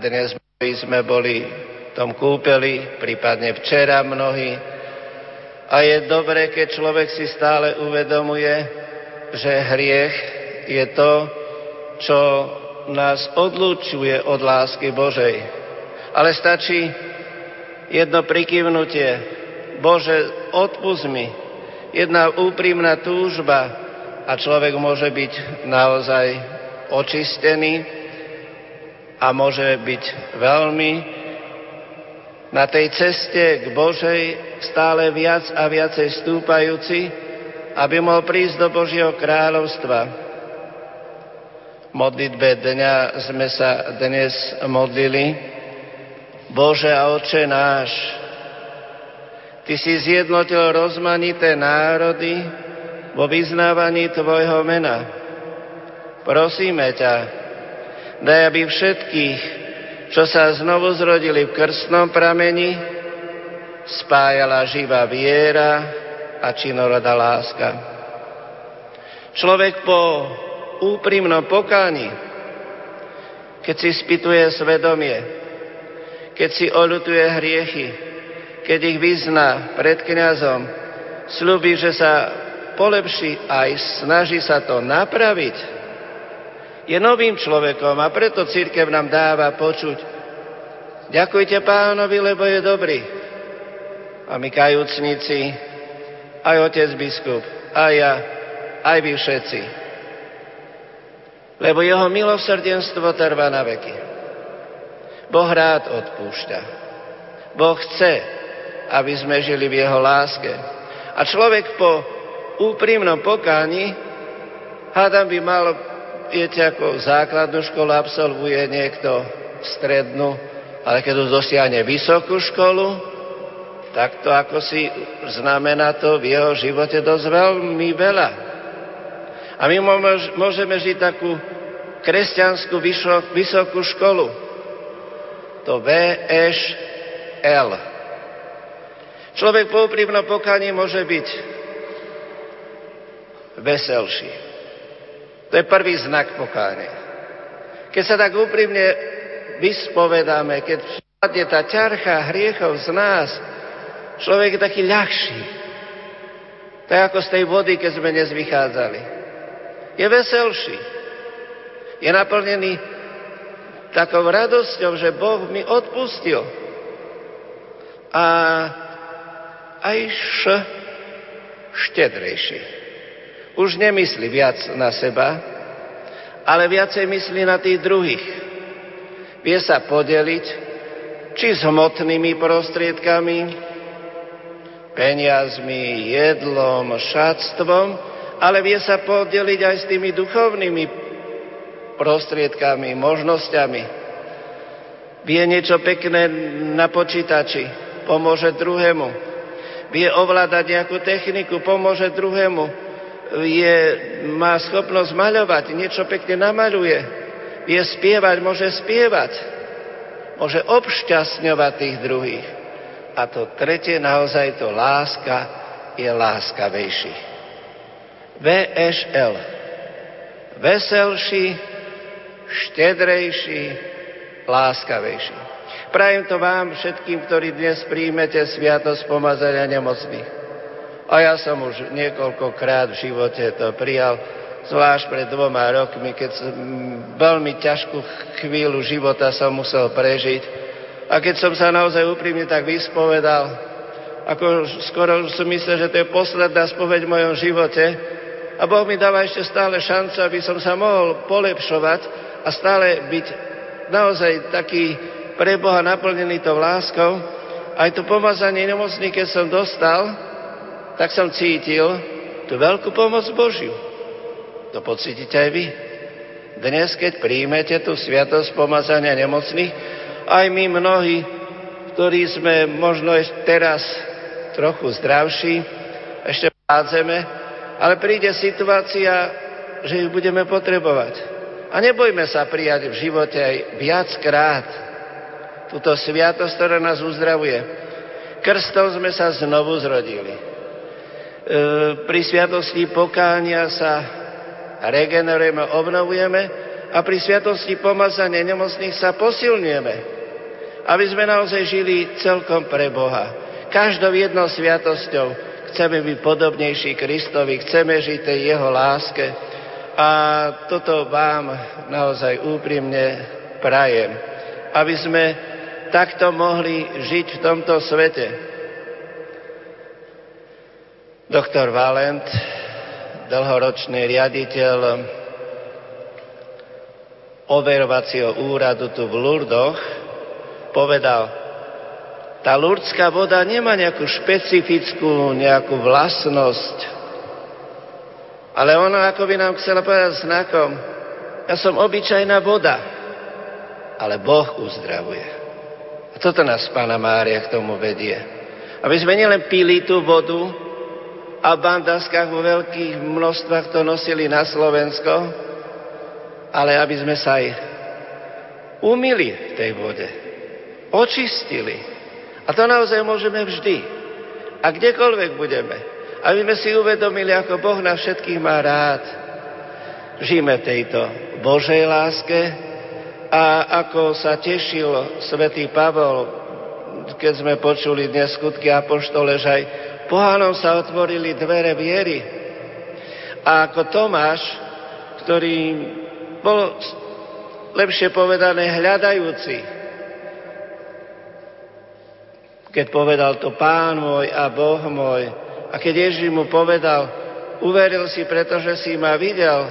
[SPEAKER 11] Dnes sme boli tom kúpeli, prípadne včera mnohí. A je dobré, keď človek si stále uvedomuje, že hriech je to, čo nás odlúčuje od lásky Božej. Ale stačí jedno prikyvnutie. Bože, odpust mi. Jedna úprimná túžba a človek môže byť naozaj očistený a môže byť veľmi na tej ceste k Božej stále viac a viacej stúpajúci, aby mohol prísť do Božieho kráľovstva. V modlitbe dňa sme sa dnes modlili. Bože a Oče náš, Ty si zjednotil rozmanité národy vo vyznávaní Tvojho mena. Prosíme ťa, daj, aby všetkých, čo sa znovu zrodili v krstnom prameni, spájala živá viera a činorodá láska. Človek po úprimnom pokáni, keď si spituje svedomie, keď si olutuje hriechy, keď ich vyzná pred kňazom, slúbi, že sa polepší aj snaží sa to napraviť, je novým človekom a preto církev nám dáva počuť. Ďakujte pánovi, lebo je dobrý. A my kajúcnici, aj otec biskup, aj ja, aj vy všetci. Lebo jeho milosrdenstvo trvá na veky. Boh rád odpúšťa. Boh chce, aby sme žili v jeho láske. A človek po úprimnom pokáni, hádam by mal viete, ako základnú školu absolvuje niekto strednú, ale keď už dosiahne vysokú školu, tak to ako si znamená to v jeho živote dosť veľmi veľa. A my môžeme žiť takú kresťanskú vysokú školu. To VŠL. Človek po úprimnom pokáni môže byť veselší. To je prvý znak pokáne. Keď sa tak úprimne vyspovedáme, keď vpadne tá ťarcha hriechov z nás, človek je taký ľahší. To je ako z tej vody, keď sme dnes vychádzali. Je veselší. Je naplnený takou radosťou, že Boh mi odpustil. A aj š, štedrejší už nemyslí viac na seba, ale viacej myslí na tých druhých. Vie sa podeliť, či s hmotnými prostriedkami, peniazmi, jedlom, šatstvom, ale vie sa podeliť aj s tými duchovnými prostriedkami, možnosťami. Vie niečo pekné na počítači, pomôže druhému. Vie ovládať nejakú techniku, pomôže druhému je, má schopnosť maľovať, niečo pekne namaľuje, vie spievať, môže spievať, môže obšťastňovať tých druhých. A to tretie, naozaj to láska, je láskavejší. VŠL. Veselší, štedrejší, láskavejší. Prajem to vám všetkým, ktorí dnes príjmete sviatosť pomazania nemocných. A ja som už niekoľkokrát v živote to prijal, zvlášť pred dvoma rokmi, keď som veľmi ťažkú chvíľu života som musel prežiť. A keď som sa naozaj úprimne tak vyspovedal, ako skoro som myslel, že to je posledná spoveď v mojom živote. A Boh mi dáva ešte stále šancu, aby som sa mohol polepšovať a stále byť naozaj taký pre Boha naplnený tou láskou. Aj to pomazanie nemocný, keď som dostal, tak som cítil tú veľkú pomoc Božiu. To pocítite aj vy. Dnes, keď príjmete tú sviatosť pomazania nemocných, aj my mnohí, ktorí sme možno ešte teraz trochu zdravší, ešte pádzeme, ale príde situácia, že ju budeme potrebovať. A nebojme sa prijať v živote aj viackrát túto sviatosť, ktorá nás uzdravuje. Krstom sme sa znovu zrodili. E, pri sviatosti pokánia sa regenerujeme, obnovujeme a pri sviatosti pomazania nemocných sa posilňujeme, aby sme naozaj žili celkom pre Boha. Každou jednou sviatosťou chceme byť podobnejší Kristovi, chceme žiť tej Jeho láske a toto vám naozaj úprimne prajem, aby sme takto mohli žiť v tomto svete. Doktor Valent, dlhoročný riaditeľ overovacieho úradu tu v Lurdoch, povedal, tá lurdská voda nemá nejakú špecifickú nejakú vlastnosť, ale ona ako by nám chcela povedať znakom, ja som obyčajná voda, ale Boh uzdravuje. A toto nás Pána Mária k tomu vedie. Aby sme nielen pili tú vodu a v bandaskách vo veľkých množstvách to nosili na Slovensko, ale aby sme sa aj umili v tej vode, očistili, a to naozaj môžeme vždy. A kdekoľvek budeme. Aby sme si uvedomili, ako Boh na všetkých má rád. Žijeme tejto Božej láske a ako sa tešil svätý Pavol, keď sme počuli dnes skutky Apoštole, že aj pohánom sa otvorili dvere viery. A ako Tomáš, ktorý bol lepšie povedané hľadajúci, keď povedal to pán môj a Boh môj. A keď Ježiš mu povedal, uveril si, pretože si ma videl,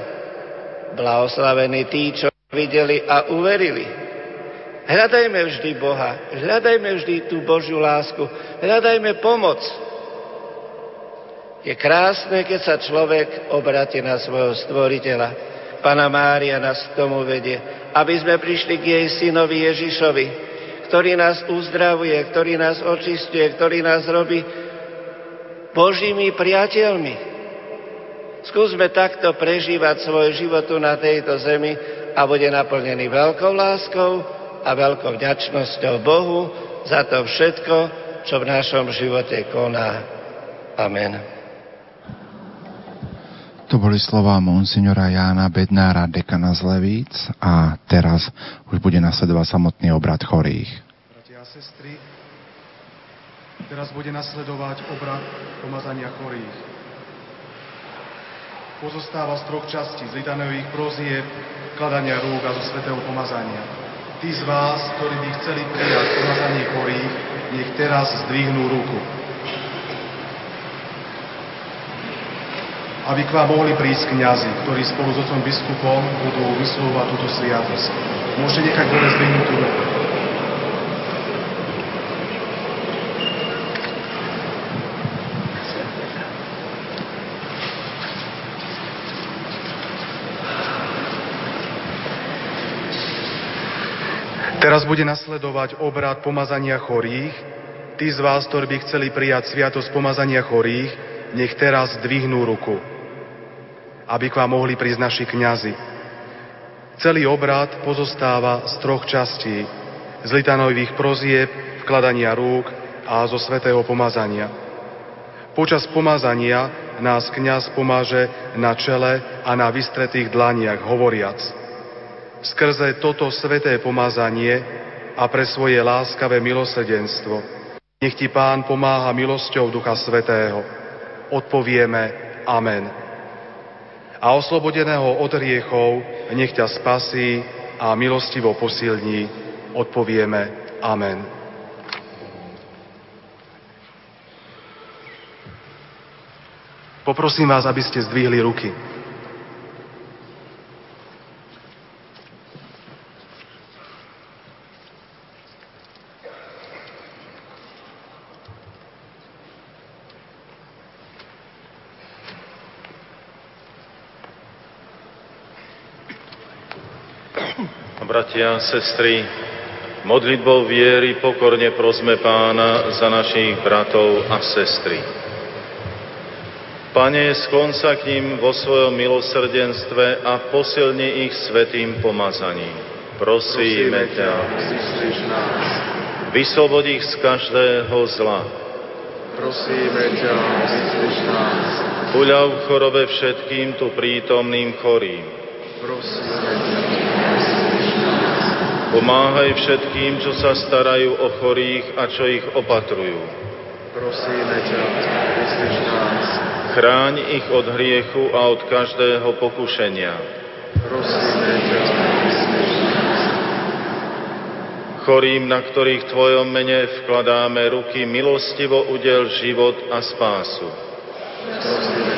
[SPEAKER 11] blahoslavení tí, čo videli a uverili. Hľadajme vždy Boha, hľadajme vždy tú Božiu lásku, hľadajme pomoc. Je krásne, keď sa človek obratí na svojho stvoriteľa. Pana Mária nás k tomu vedie, aby sme prišli k jej synovi Ježišovi, ktorý nás uzdravuje, ktorý nás očistuje, ktorý nás robí Božími priateľmi. Skúsme takto prežívať svoj život tu na tejto zemi a bude naplnený veľkou láskou a veľkou vďačnosťou Bohu za to všetko, čo v našom živote koná. Amen.
[SPEAKER 5] To boli slova monsignora Jána Bednára, dekana z Levíc a teraz už bude nasledovať samotný obrad chorých.
[SPEAKER 12] Bratia a sestry, teraz bude nasledovať obrad pomazania chorých. Pozostáva z troch častí, z litanových prozieb, kladania rúk a zo svetého pomazania. Tí z vás, ktorí by chceli prijať pomazanie chorých, nech teraz zdvihnú ruku. Aby k vám mohli prísť kniazy, ktorí spolu s otcom biskupom budú vyslovovať túto sviatosť. Môžete nechať dole zdvihnutú ruku. Teraz bude nasledovať obrad pomazania chorých. Tí z vás, ktorí by chceli prijať sviatosť pomazania chorých, nech teraz dvihnú ruku aby k vám mohli prísť naši kňazi. Celý obrad pozostáva z troch častí. Z litanových prozieb, vkladania rúk a zo svetého pomazania. Počas pomazania nás kňaz pomáže na čele a na vystretých dlaniach, hovoriac. Skrze toto sveté pomazanie a pre svoje láskavé milosedenstvo nech ti Pán pomáha milosťou Ducha Svetého. Odpovieme Amen a oslobodeného od hriechov nech ťa spasí a milostivo posilní, odpovieme Amen. Poprosím vás, aby ste zdvihli ruky.
[SPEAKER 4] Bratia a sestry, modlitbou viery pokorne prosme pána za našich bratov a sestry. Pane, sklon sa k ním vo svojom milosrdenstve a posilni ich svetým pomazaním. Prosíme ťa, vyslobod ich z každého zla.
[SPEAKER 12] Prosíme ťa, vyslíš nás.
[SPEAKER 4] Uľav chorobe všetkým tu prítomným chorým.
[SPEAKER 12] Prosíme ťa,
[SPEAKER 4] Pomáhaj všetkým, čo sa starajú o chorých a čo ich opatrujú.
[SPEAKER 12] prosíme ťa, vyslíš nás.
[SPEAKER 4] Chráň ich od hriechu a od každého pokušenia.
[SPEAKER 12] Prosíme ťa, vyslíš nás.
[SPEAKER 4] Chorým, na ktorých v Tvojom mene vkladáme ruky, milostivo udel život a spásu.
[SPEAKER 12] Prosíme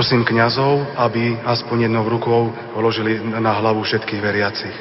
[SPEAKER 12] ťa, Poprosím kňazov, aby aspoň jednou rukou položili na hlavu všetkých veriacich.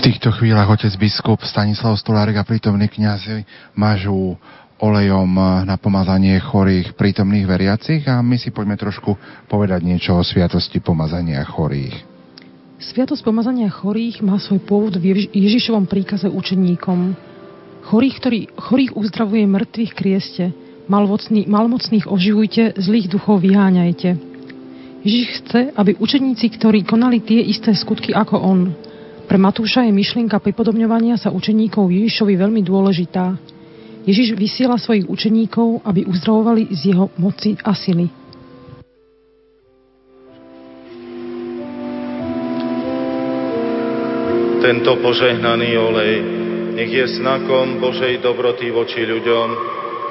[SPEAKER 5] V týchto chvíľach otec biskup Stanislav Stolárik a prítomní kňazi mažú olejom na pomazanie chorých prítomných veriacich a my si poďme trošku povedať niečo o sviatosti pomazania chorých.
[SPEAKER 13] Sviatosť pomazania chorých má svoj pôvod v Ježi- Ježišovom príkaze učeníkom. Chorých, ktorý, chorých uzdravuje mŕtvych krieste, malmocný, malmocných oživujte, zlých duchov vyháňajte. Ježiš chce, aby učeníci, ktorí konali tie isté skutky ako on. Pre Matúša je myšlienka pripodobňovania sa učeníkov Ježišovi veľmi dôležitá. Ježiš vysiela svojich učeníkov, aby uzdravovali z jeho moci a sily.
[SPEAKER 4] Tento požehnaný olej nech je znakom Božej dobroty voči ľuďom.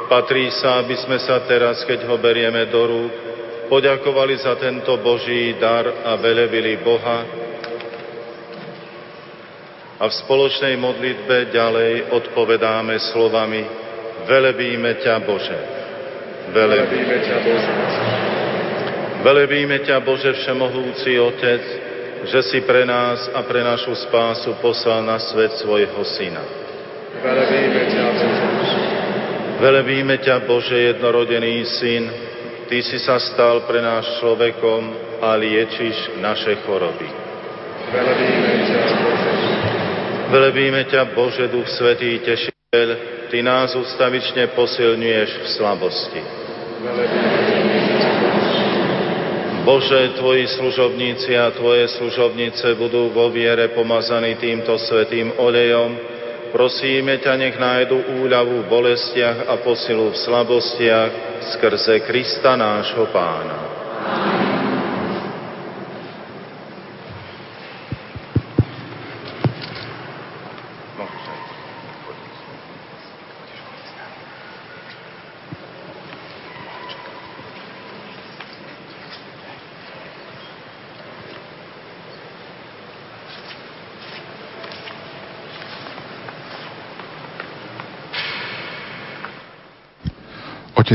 [SPEAKER 4] Patrí sa, aby sme sa teraz, keď ho berieme do rúk, poďakovali za tento Boží dar a velebili Boha, a v spoločnej modlitbe ďalej odpovedáme slovami Velebíme ťa Bože. Velebíme ťa Bože. Velebíme ťa Bože Všemohúci Otec, že si pre nás a pre našu spásu poslal na svet svojho Syna.
[SPEAKER 12] Velebíme ťa, Bože.
[SPEAKER 4] Velebíme ťa Bože jednorodený Syn, Ty si sa stal pre nás človekom a liečiš naše choroby.
[SPEAKER 12] Velebíme ťa, Bože.
[SPEAKER 4] Velebíme ťa, Bože, Duch Svetý, Tešiteľ, Ty nás ustavične posilňuješ v slabosti. Bože, Tvoji služobníci a Tvoje služobnice budú vo viere pomazaní týmto svetým olejom. Prosíme ťa, nech nájdu úľavu v bolestiach a posilu v slabostiach skrze Krista nášho Pána.
[SPEAKER 5] Otec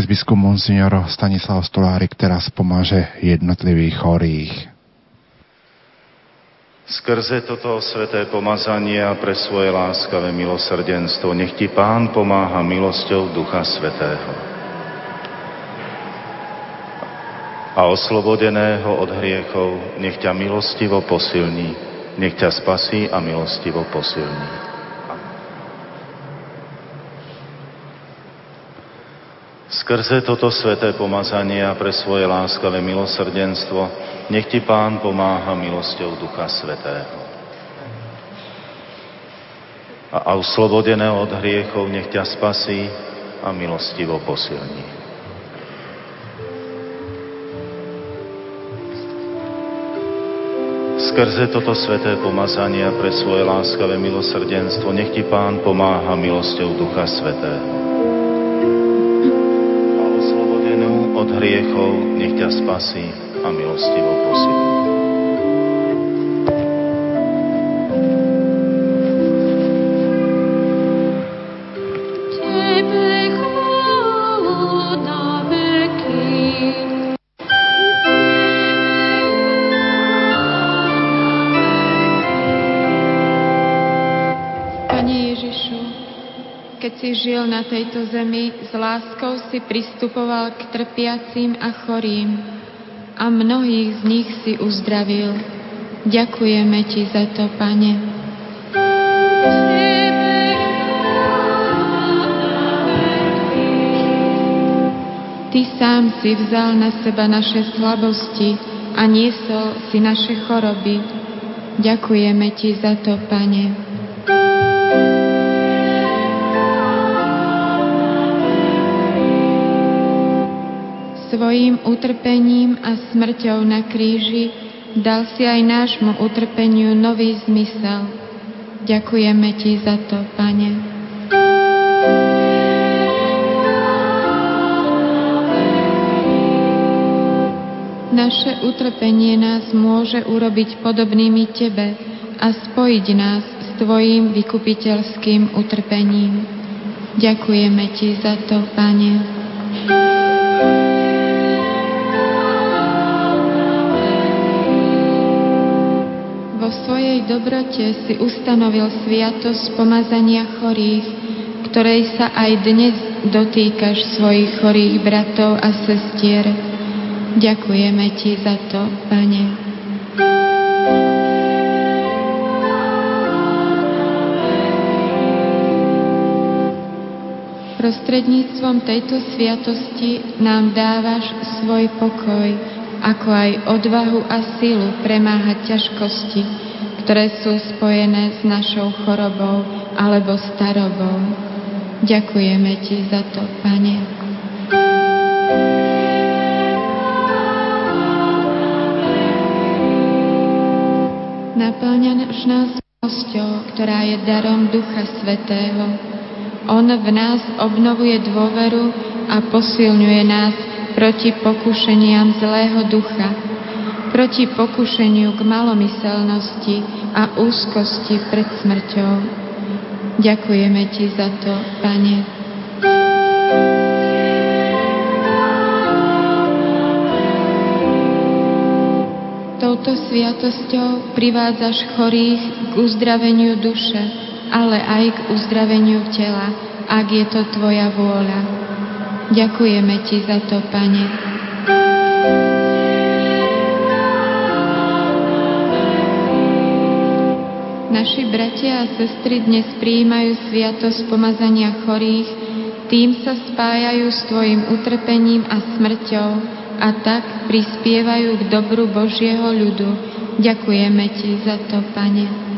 [SPEAKER 5] biskup Monsignor Stanislav Stolárik teraz pomáže jednotlivých chorých.
[SPEAKER 4] Skrze toto sveté pomazanie a pre svoje láskavé milosrdenstvo nech ti Pán pomáha milosťou Ducha Svetého. a oslobodeného od hriechov nech ťa milostivo posilní, nech ťa spasí a milostivo posilní. Skrze toto sveté pomazanie a pre svoje láskavé milosrdenstvo nech ti Pán pomáha milosťou Ducha Svetého. A, uslobodené od hriechov nech ťa spasí a milostivo posilní. Skrze toto sveté pomazanie pre svoje láskavé milosrdenstvo nech ti Pán pomáha milosťou Ducha Svetého od hriechov, nech ťa spasí a milostivo posilí.
[SPEAKER 14] Žil na tejto zemi, s láskou si pristupoval k trpiacim a chorým a mnohých z nich si uzdravil. Ďakujeme Ti za to, Pane. Ty sám si vzal na seba naše slabosti a niesol si naše choroby. Ďakujeme Ti za to, Pane. Svojim utrpením a smrťou na kríži dal si aj nášmu utrpeniu nový zmysel. Ďakujeme Ti za to, Pane. Naše utrpenie nás môže urobiť podobnými Tebe a spojiť nás s Tvojim vykupiteľským utrpením. Ďakujeme Ti za to, Pane. Svojej dobrote si ustanovil sviatosť pomazania chorých, ktorej sa aj dnes dotýkaš svojich chorých bratov a sestier. Ďakujeme Ti za to, Pane. Prostredníctvom tejto sviatosti nám dávaš svoj pokoj, ako aj odvahu a silu premáhať ťažkosti, ktoré sú spojené s našou chorobou alebo starobou. Ďakujeme Ti za to, Pane. Naplňaš nás milosťou, ktorá je darom Ducha Svetého. On v nás obnovuje dôveru a posilňuje nás proti pokušeniam zlého ducha, proti pokušeniu k malomyselnosti a úzkosti pred smrťou. Ďakujeme Ti za to, Pane. Touto sviatosťou privádzaš chorých k uzdraveniu duše, ale aj k uzdraveniu tela, ak je to Tvoja vôľa. Ďakujeme Ti za to, Pane. Naši bratia a sestry dnes prijímajú sviatosť pomazania chorých, tým sa spájajú s Tvojim utrpením a smrťou a tak prispievajú k dobru Božieho ľudu. Ďakujeme Ti za to, Pane.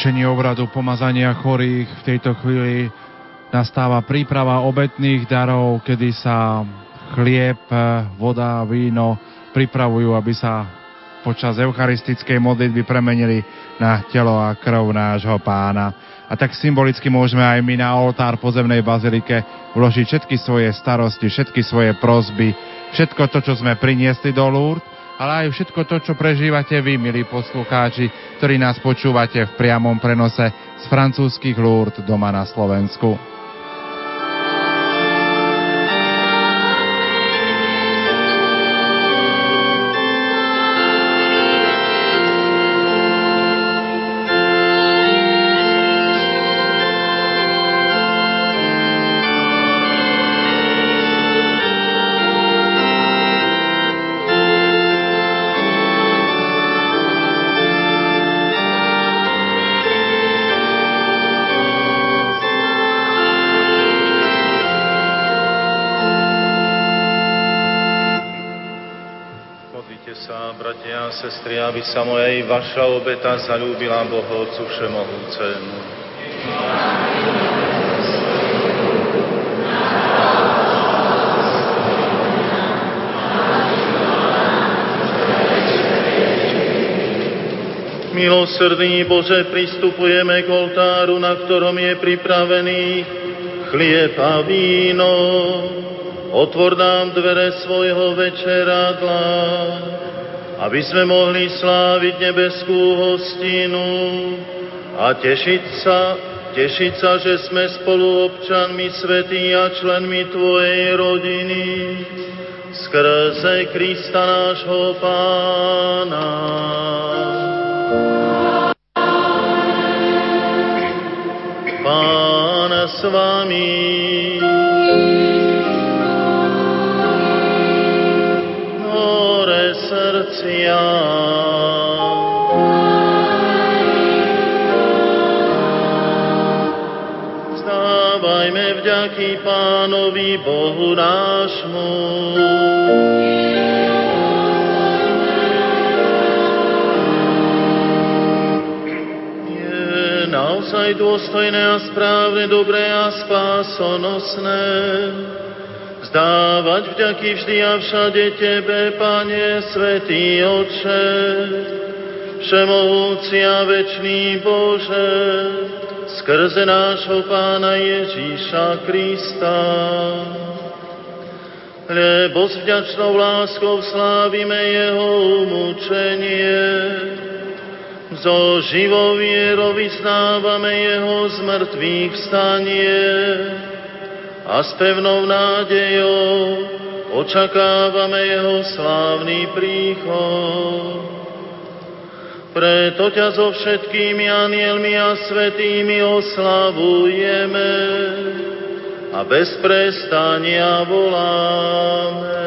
[SPEAKER 3] Po skončení obradu pomazania chorých v tejto chvíli nastáva príprava obetných darov, kedy sa chlieb, voda, víno pripravujú, aby sa počas eucharistickej modlitby premenili na telo a krv nášho pána. A tak symbolicky môžeme aj my na oltár pozemnej bazilike vložiť všetky svoje starosti, všetky svoje prozby, všetko to, čo sme priniesli do Lourdes, ale aj všetko to, čo prežívate vy, milí poslucháči, ktorí nás počúvate v priamom prenose z francúzskych Lourdes doma na Slovensku.
[SPEAKER 4] Vaša obeta zalúbila Bohu Otcu Všemohúcemu. Milosrdný Bože, pristupujeme k oltáru, na ktorom je pripravený chlieb a víno. Otvor nám dvere svojho večeradla, aby sme mohli sláviť nebeskú hostinu a tešiť sa, tešiť sa, že sme spolu občanmi svetí a členmi Tvojej rodiny skrze Krista nášho Pána. Pán s vami. Vzdávajme vďaky Pánovi Bohu nášmu. Je naozaj dôstojné a správne, dobré a spásonosné vzdávať vďaky vždy a všade Tebe, Pane, Svetý Oče, Všemohúci a večný Bože, skrze nášho Pána Ježíša Krista. Lebo s vďačnou láskou slávime Jeho umúčenie, zo živou vierou vyznávame Jeho zmrtvých vstanie, a s pevnou nádejou očakávame jeho slávny príchod. Preto ťa so všetkými anielmi a svetými oslavujeme a bez prestania voláme.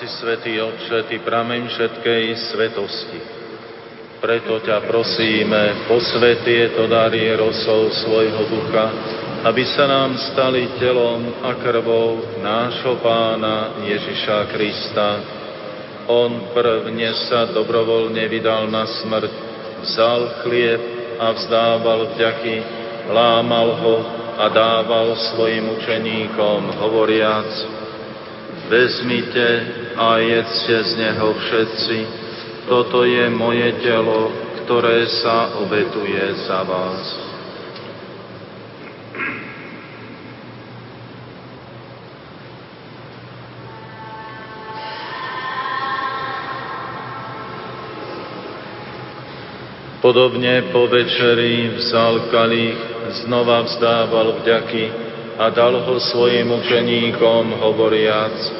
[SPEAKER 4] Si, Svetý Otče, Ty prameň všetkej svetosti. Preto ťa prosíme, posvet tieto dary rosou svojho ducha, aby sa nám stali telom a krvou nášho pána Ježiša Krista. On prvne sa dobrovoľne vydal na smrť, vzal chlieb a vzdával vďaky, lámal ho a dával svojim učeníkom, hovoriac, Vezmite a jedzte z neho všetci. Toto je moje telo, ktoré sa obetuje za vás. Podobne po večeri vzal kalich, znova vzdával vďaky a dal ho svojim učeníkom hovoriac –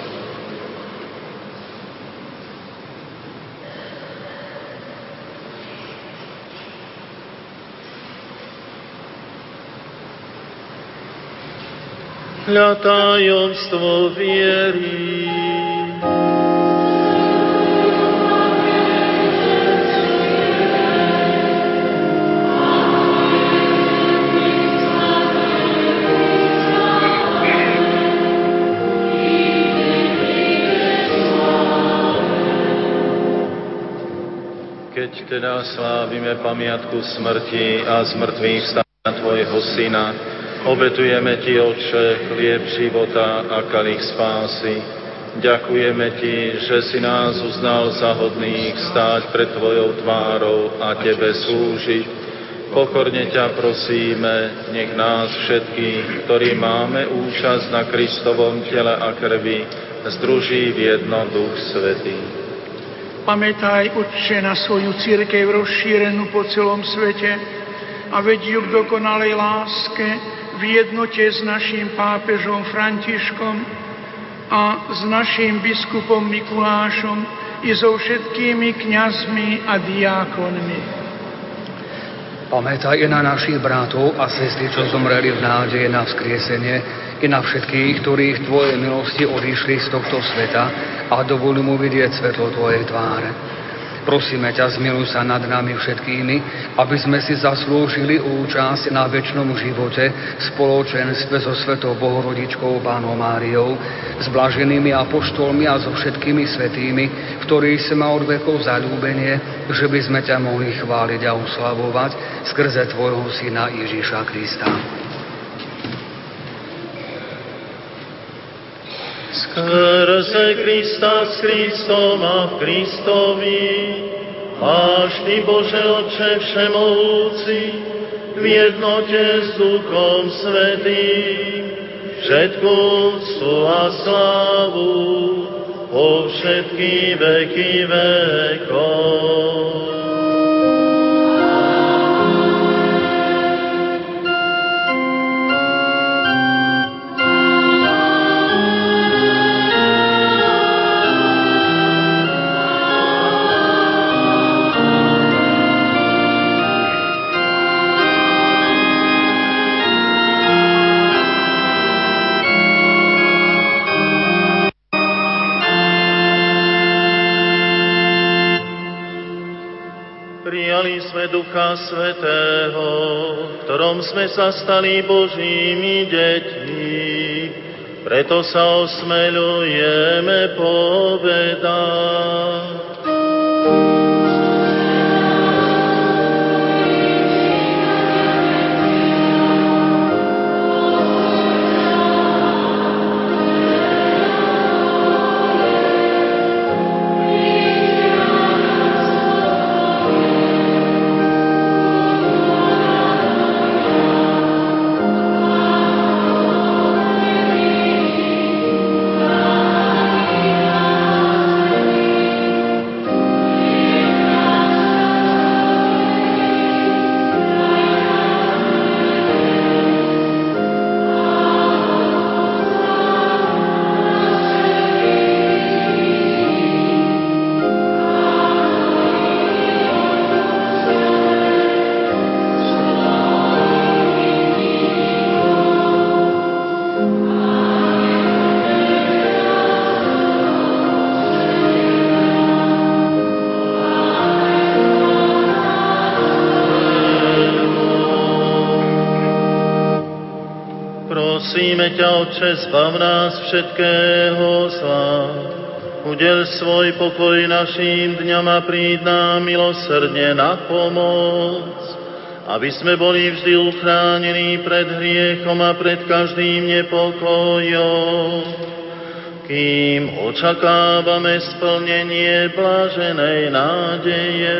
[SPEAKER 4] Hľa tajomstvo viery. Keď teda slávime pamiatku smrti a zmrtvých stania Tvojho Syna, Obetujeme Ti, Otče, chlieb života a kalich spásy. Ďakujeme Ti, že si nás uznal za hodných stáť pred Tvojou tvárou a Tebe slúžiť. Pokorne ťa prosíme, nech nás všetkých, ktorí máme účasť na Kristovom tele a krvi, združí v jedno Duch Svetý.
[SPEAKER 15] Pamätaj, Otče, na svoju církev rozšírenú po celom svete a vedí ju k dokonalej láske, v jednote s našim pápežom Františkom a s našim biskupom Mikulášom i so všetkými kňazmi a diákonmi.
[SPEAKER 16] Pamätaj na našich bratov a sestry, čo zomreli v nádeje na vzkriesenie, i na všetkých, ktorí v Tvojej milosti odišli z tohto sveta a dovolí mu vidieť svetlo Tvojej tváre. Prosíme ťa, zmiluj sa nad nami všetkými, aby sme si zaslúžili účasť na väčšnom živote v spoločenstve so Svetou Bohorodičkou Pánom Máriou, s blaženými apoštolmi a so všetkými svetými, v ktorých sme od vekov zalúbenie, že by sme ťa mohli chváliť a uslavovať skrze Tvojho Syna Ježíša Krista.
[SPEAKER 4] Skrze Krista s Kristom a v Kristovi, máš Ty, Bože Otče Všemovúci, v jednote s Duchom Svetým, všetku úctu a slávu po všetky veky vekov. Ducha Svetého, v ktorom sme sa stali Božími deťmi. Preto sa osmeľujeme povedať. Otče, zbav nás všetkého zla. Udel svoj pokoj našim dňam a príď nám milosrdne na pomoc, aby sme boli vždy uchránení pred hriechom a pred každým nepokojom, kým očakávame splnenie blaženej nádeje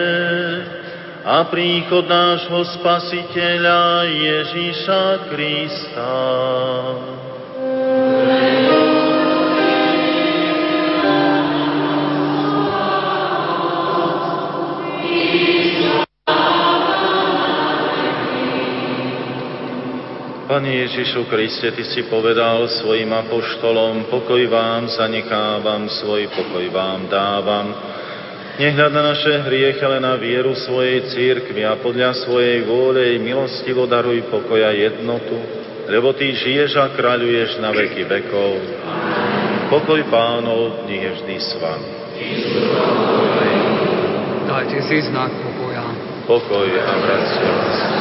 [SPEAKER 4] a príchod nášho Spasiteľa Ježíša Krista. Pane Ježišu Kriste, Ty si povedal svojim apoštolom, pokoj vám zanechávam, svoj pokoj vám dávam. Nehľad na naše hriechy, ale na vieru svojej církvy a podľa svojej vôle milostivo daruj pokoja jednotu, lebo Ty žiješ a kráľuješ na veky vekov. Pokoj pánov, nech je vždy s vami.
[SPEAKER 16] Dajte si znak pokoja.
[SPEAKER 4] Pokoj a vracia.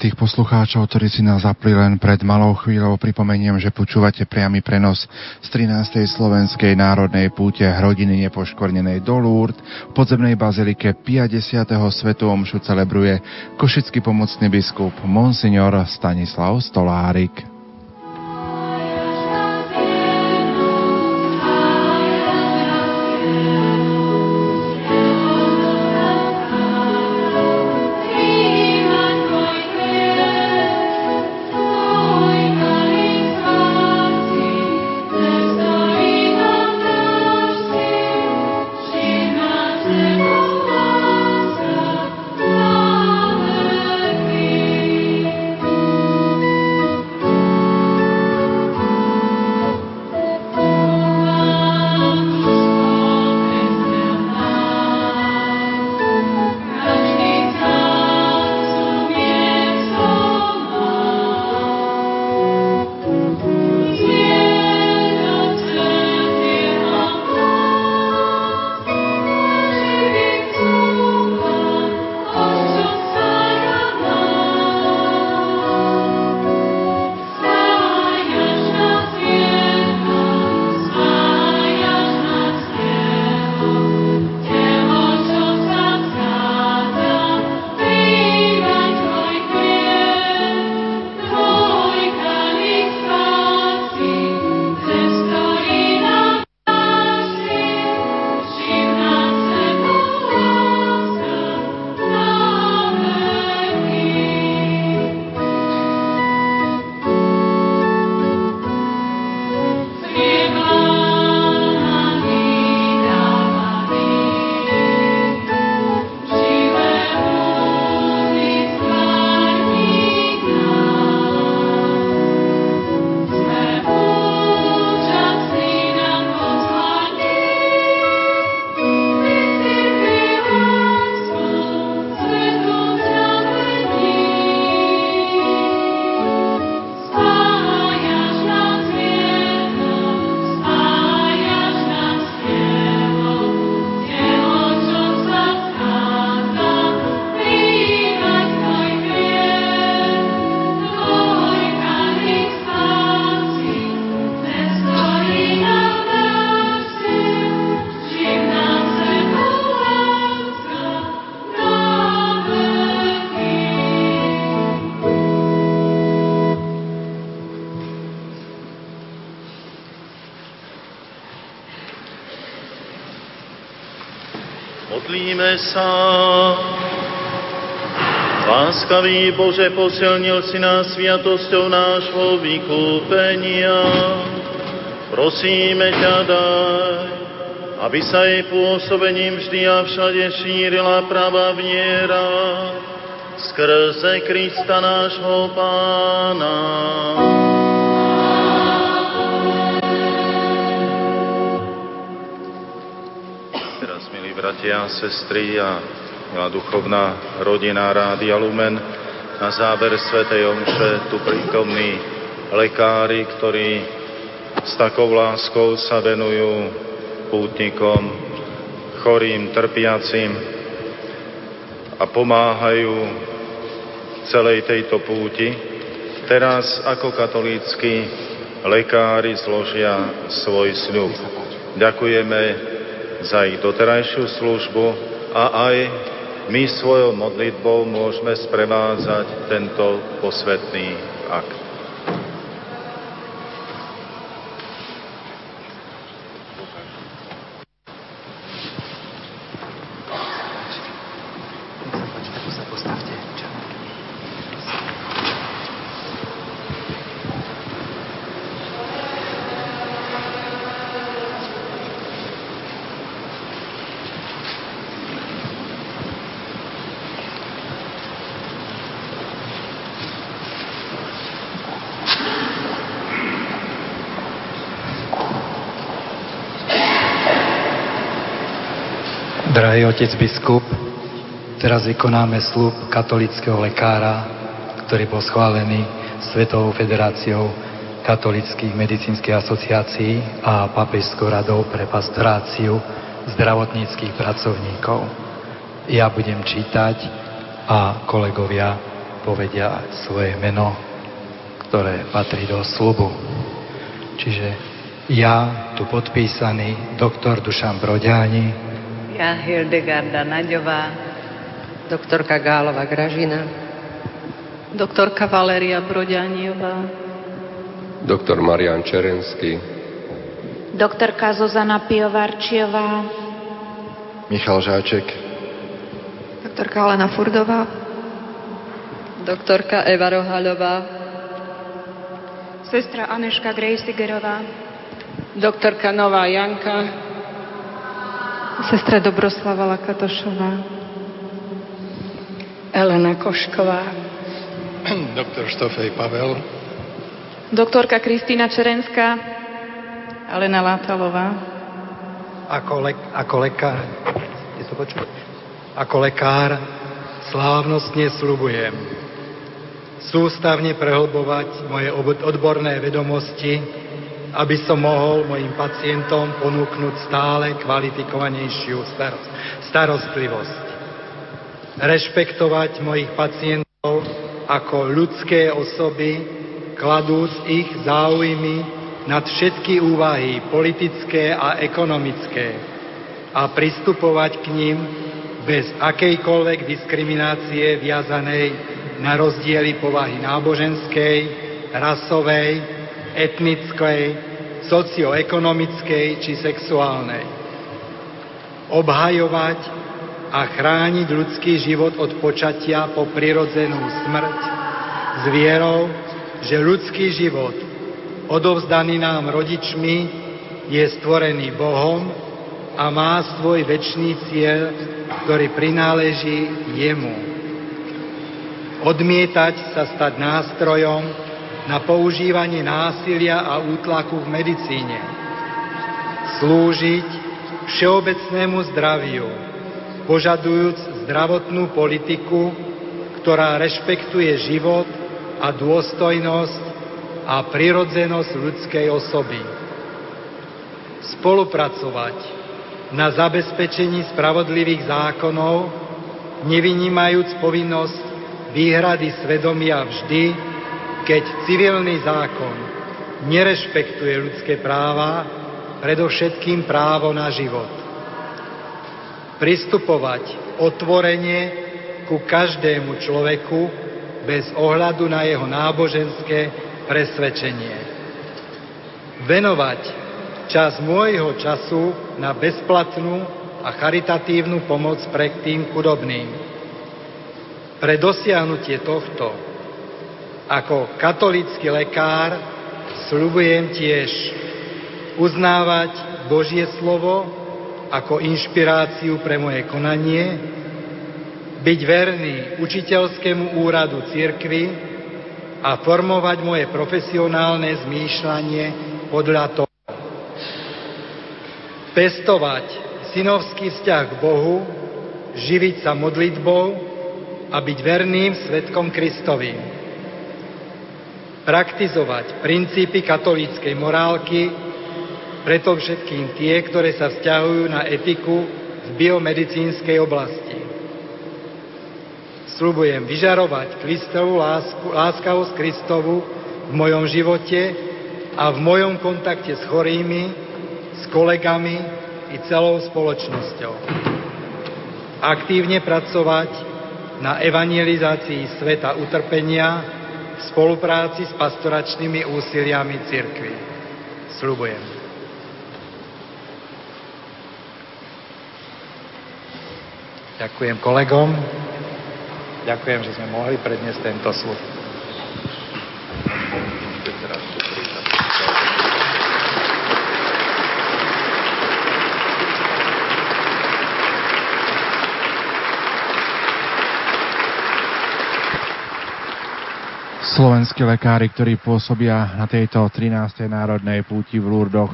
[SPEAKER 5] Tých poslucháčov, ktorí si nás zapli len pred malou chvíľou, pripomeniem, že počúvate priamy prenos z 13. slovenskej národnej púte Hrodiny nepoškornenej do Lourdes. V podzemnej bazilike 50. svetu omšu celebruje košický pomocný biskup Monsignor Stanislav Stolárik.
[SPEAKER 4] Sa. Láskavý Bože, posilnil si nás sviatosťou nášho vykúpenia. Prosíme ťa, daj, aby sa jej pôsobením vždy a všade šírila pravá viera skrze Krista nášho Pána. Bratia a sestry a milá duchovná rodina Rádia Lumen, na záver Svetej Omše tu prítomní lekári, ktorí s takou láskou sa venujú pútnikom, chorým, trpiacim a pomáhajú celej tejto púti. Teraz ako katolícky lekári zložia svoj sľub. Ďakujeme za ich doterajšiu službu a aj my svojou modlitbou môžeme sprevádzať tento posvetný akt.
[SPEAKER 17] Otec biskup, teraz vykonáme slub katolického lekára, ktorý bol schválený Svetovou federáciou katolických medicínskych asociácií a Papežskou radou pre pastoráciu zdravotníckých pracovníkov. Ja budem čítať a kolegovia povedia svoje meno, ktoré patrí do slubu. Čiže ja, tu podpísaný doktor Dušan Broďáni,
[SPEAKER 18] ja Hildegarda Naďová,
[SPEAKER 19] doktorka Gálova Gražina,
[SPEAKER 20] doktorka Valéria Broďaniová,
[SPEAKER 21] doktor Marian Čerenský,
[SPEAKER 22] doktorka Zuzana Piovarčiová,
[SPEAKER 23] Michal Žáček,
[SPEAKER 24] doktorka Alena Furdová,
[SPEAKER 19] doktorka Eva Rohaľová,
[SPEAKER 25] sestra Aneška Grejsigerová,
[SPEAKER 26] doktorka Nová Janka,
[SPEAKER 27] sestra Dobroslava Lakatošová,
[SPEAKER 28] Elena Košková,
[SPEAKER 29] doktor Štofej Pavel,
[SPEAKER 30] doktorka Kristýna Čerenská,
[SPEAKER 27] Alena Látalová,
[SPEAKER 31] ako, le- ako lekár? Ako lekár slávnostne slubujem sústavne prehlbovať moje odborné vedomosti, aby som mohol mojim pacientom ponúknuť stále kvalifikovanejšiu starostlivosť. Rešpektovať mojich pacientov ako ľudské osoby, kladúc ich záujmy nad všetky úvahy politické a ekonomické a pristupovať k ním bez akejkoľvek diskriminácie viazanej na rozdiely povahy náboženskej, rasovej, etnickej, socioekonomickej či sexuálnej. Obhajovať a chrániť ľudský život od počatia po prirodzenú smrť s vierou, že ľudský život, odovzdaný nám rodičmi, je stvorený Bohom a má svoj väčší cieľ, ktorý prináleží jemu odmietať sa stať nástrojom na používanie násilia a útlaku v medicíne, slúžiť všeobecnému zdraviu, požadujúc zdravotnú politiku, ktorá rešpektuje život a dôstojnosť a prirodzenosť ľudskej osoby. Spolupracovať na zabezpečení spravodlivých zákonov, nevynímajúc povinnosť výhrady svedomia vždy, keď civilný zákon nerešpektuje ľudské práva, predovšetkým právo na život. Pristupovať otvorene ku každému človeku bez ohľadu na jeho náboženské presvedčenie. Venovať čas môjho času na bezplatnú a charitatívnu pomoc pre tým chudobným pre dosiahnutie tohto ako katolický lekár slubujem tiež uznávať Božie slovo ako inšpiráciu pre moje konanie, byť verný učiteľskému úradu cirkvy a formovať moje profesionálne zmýšľanie podľa toho. Pestovať synovský vzťah k Bohu, živiť sa modlitbou, a byť verným svetkom Kristovým. Praktizovať princípy katolíckej morálky, preto všetkým tie, ktoré sa vzťahujú na etiku v biomedicínskej oblasti. Sľubujem vyžarovať Kristovú lásku, láskavosť Kristovu v mojom živote a v mojom kontakte s chorými, s kolegami i celou spoločnosťou. Aktívne pracovať na evangelizácii sveta utrpenia spolupráci s pastoračnými úsiliami cirkvy. Sľubujem. Ďakujem kolegom. Ďakujem, že sme mohli predniesť tento slúb.
[SPEAKER 5] Slovenskí lekári, ktorí pôsobia na tejto 13. národnej púti v Lurdoch,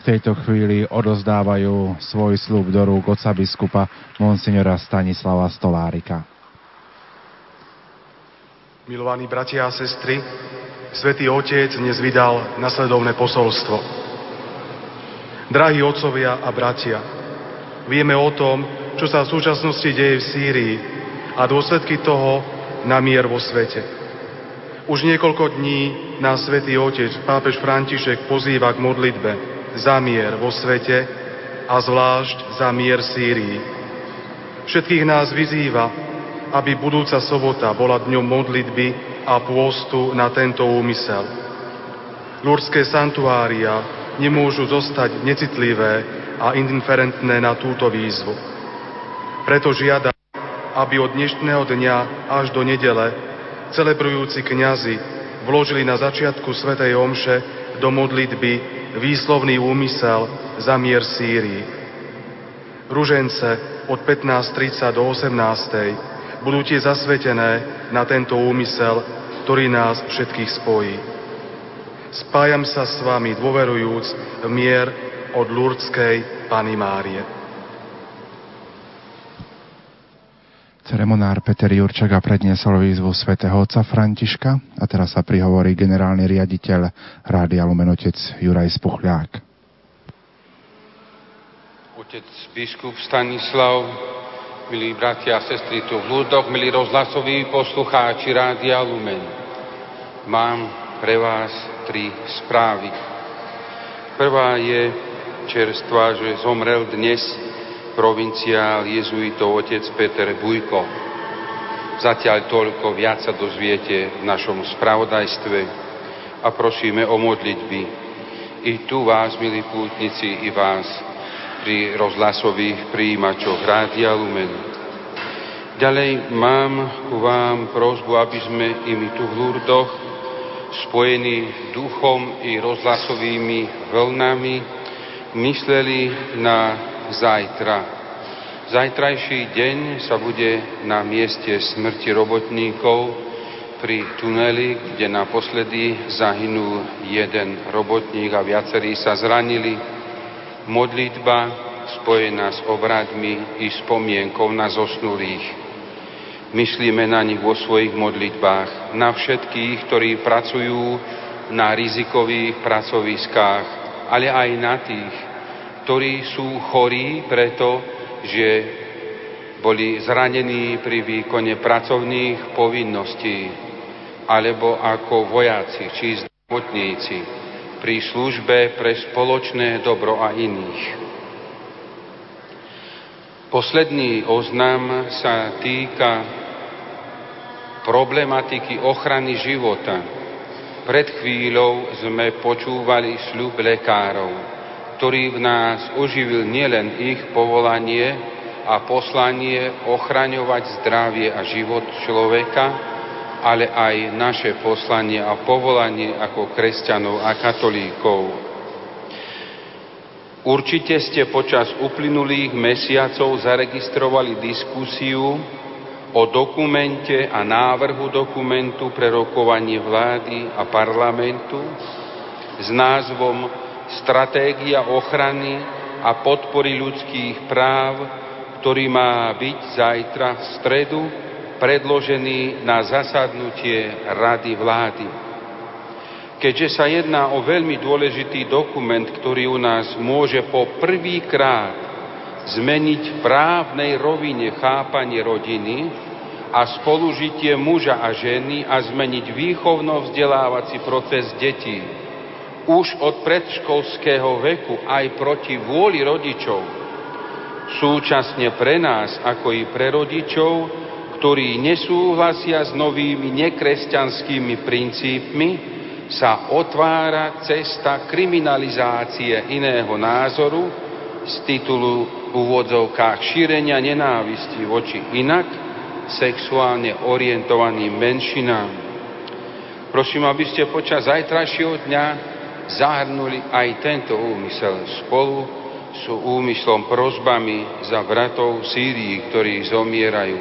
[SPEAKER 5] v tejto chvíli odozdávajú svoj slúb do rúk oca biskupa monsignora Stanislava Stolárika.
[SPEAKER 12] Milovaní bratia a sestry, Svetý Otec dnes vydal nasledovné posolstvo. Drahí otcovia a bratia, vieme o tom, čo sa v súčasnosti deje v Sýrii a dôsledky toho na mier vo svete. Už niekoľko dní nás svätý Otec, pápež František, pozýva k modlitbe za mier vo svete a zvlášť za mier Sýrii. Všetkých nás vyzýva, aby budúca sobota bola dňom modlitby a pôstu na tento úmysel. Lurské santuária nemôžu zostať necitlivé a indiferentné na túto výzvu. Preto žiada, aby od dnešného dňa až do nedele celebrujúci kňazi vložili na začiatku Svetej Omše do modlitby výslovný úmysel za mier Sýrii. Ružence od 15.30 do 18.00 budú tie zasvetené na tento úmysel, ktorý nás všetkých spojí. Spájam sa s vami dôverujúc v mier od Lurdskej Pany Márie.
[SPEAKER 5] Ceremonár Peter Jurčaga predniesol výzvu svätého otca Františka a teraz sa prihovorí generálny riaditeľ Rádia Lumenotec Juraj Spuchľák.
[SPEAKER 32] Otec biskup Stanislav, milí bratia a sestry tu v Lurdoch, milí rozhlasoví poslucháči Rádia Lumen. Mám pre vás tri správy. Prvá je čerstva, že zomrel dnes provinciál jezuitov otec Peter Bujko. Zatiaľ toľko, viac sa dozviete v našom spravodajstve a prosíme o modlitby. I tu vás, milí pútnici, i vás pri rozhlasových príjimačoch Rádia Lumen. Ďalej mám ku vám prozbu, aby sme i my tu v Lurdoch spojení duchom i rozhlasovými vlnami mysleli na zajtra. Zajtrajší deň sa bude na mieste smrti robotníkov pri tuneli, kde naposledy zahynul jeden robotník a viacerí sa zranili. Modlitba spojená s obradmi i spomienkou na zosnulých. Myslíme na nich vo svojich modlitbách, na všetkých, ktorí pracujú na rizikových pracoviskách, ale aj na tých, ktorí sú chorí preto, že boli zranení pri výkone pracovných povinností, alebo ako vojaci či zdravotníci pri službe pre spoločné dobro a iných. Posledný oznam sa týka problematiky ochrany života. Pred chvíľou sme počúvali sľub lekárov ktorý v nás oživil nielen ich povolanie a poslanie ochraňovať zdravie a život človeka, ale aj naše poslanie a povolanie ako kresťanov a katolíkov. Určite ste počas uplynulých mesiacov zaregistrovali diskusiu o dokumente a návrhu dokumentu pre rokovanie vlády a parlamentu s názvom stratégia ochrany a podpory ľudských práv, ktorý má byť zajtra v stredu predložený na zasadnutie Rady vlády. Keďže sa jedná o veľmi dôležitý dokument, ktorý u nás môže po prvýkrát zmeniť v právnej rovine chápanie rodiny a spolužitie muža a ženy a zmeniť výchovno-vzdelávací proces detí, už od predškolského veku aj proti vôli rodičov. Súčasne pre nás, ako i pre rodičov, ktorí nesúhlasia s novými nekresťanskými princípmi, sa otvára cesta kriminalizácie iného názoru z titulu úvodzovkách šírenia nenávisti voči inak sexuálne orientovaným menšinám. Prosím, aby ste počas zajtrajšieho dňa zahrnuli aj tento úmysel spolu s úmyslom prozbami za bratov v Sýrii, ktorí zomierajú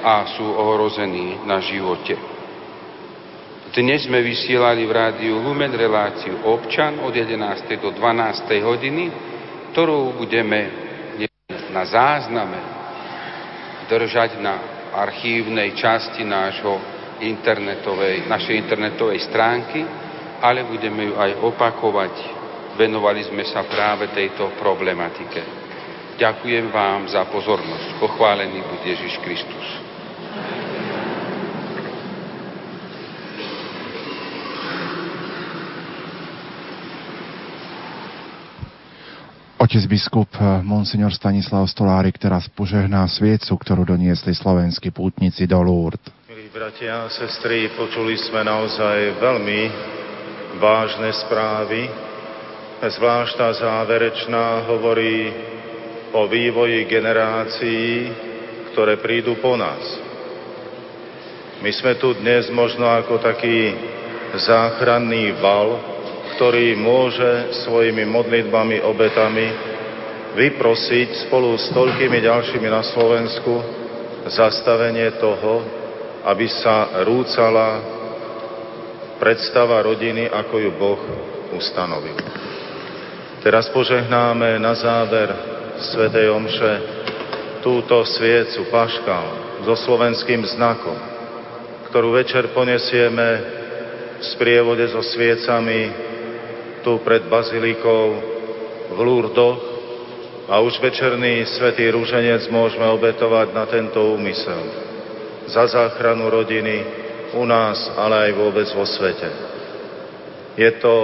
[SPEAKER 32] a sú ohrození na živote. Dnes sme vysielali v rádiu Lumen reláciu občan od 11. do 12. hodiny, ktorú budeme na zázname držať na archívnej časti nášho internetovej, našej internetovej stránky ale budeme ju aj opakovať. Venovali sme sa práve tejto problematike. Ďakujem vám za pozornosť. Pochválený buď Ježiš Kristus.
[SPEAKER 33] Otec biskup eh, Monsignor Stanislav Stolárik teraz požehná sviecu, ktorú doniesli slovenskí pútnici do Lourdes.
[SPEAKER 4] Bratia a sestry, počuli sme naozaj veľmi vážne správy. Zvlášť tá záverečná hovorí o vývoji generácií, ktoré prídu po nás. My sme tu dnes možno ako taký záchranný val, ktorý môže svojimi modlitbami, obetami vyprosiť spolu s toľkými ďalšími na Slovensku zastavenie toho, aby sa rúcala predstava rodiny, ako ju Boh ustanovil. Teraz požehnáme na záver Svetej Omše túto sviecu, paškal, so slovenským znakom, ktorú večer ponesieme v sprievode so sviecami tu pred bazilikou v Lurdoch a už večerný svetý rúženec môžeme obetovať na tento úmysel. Za záchranu rodiny u nás, ale aj vôbec vo svete. Je to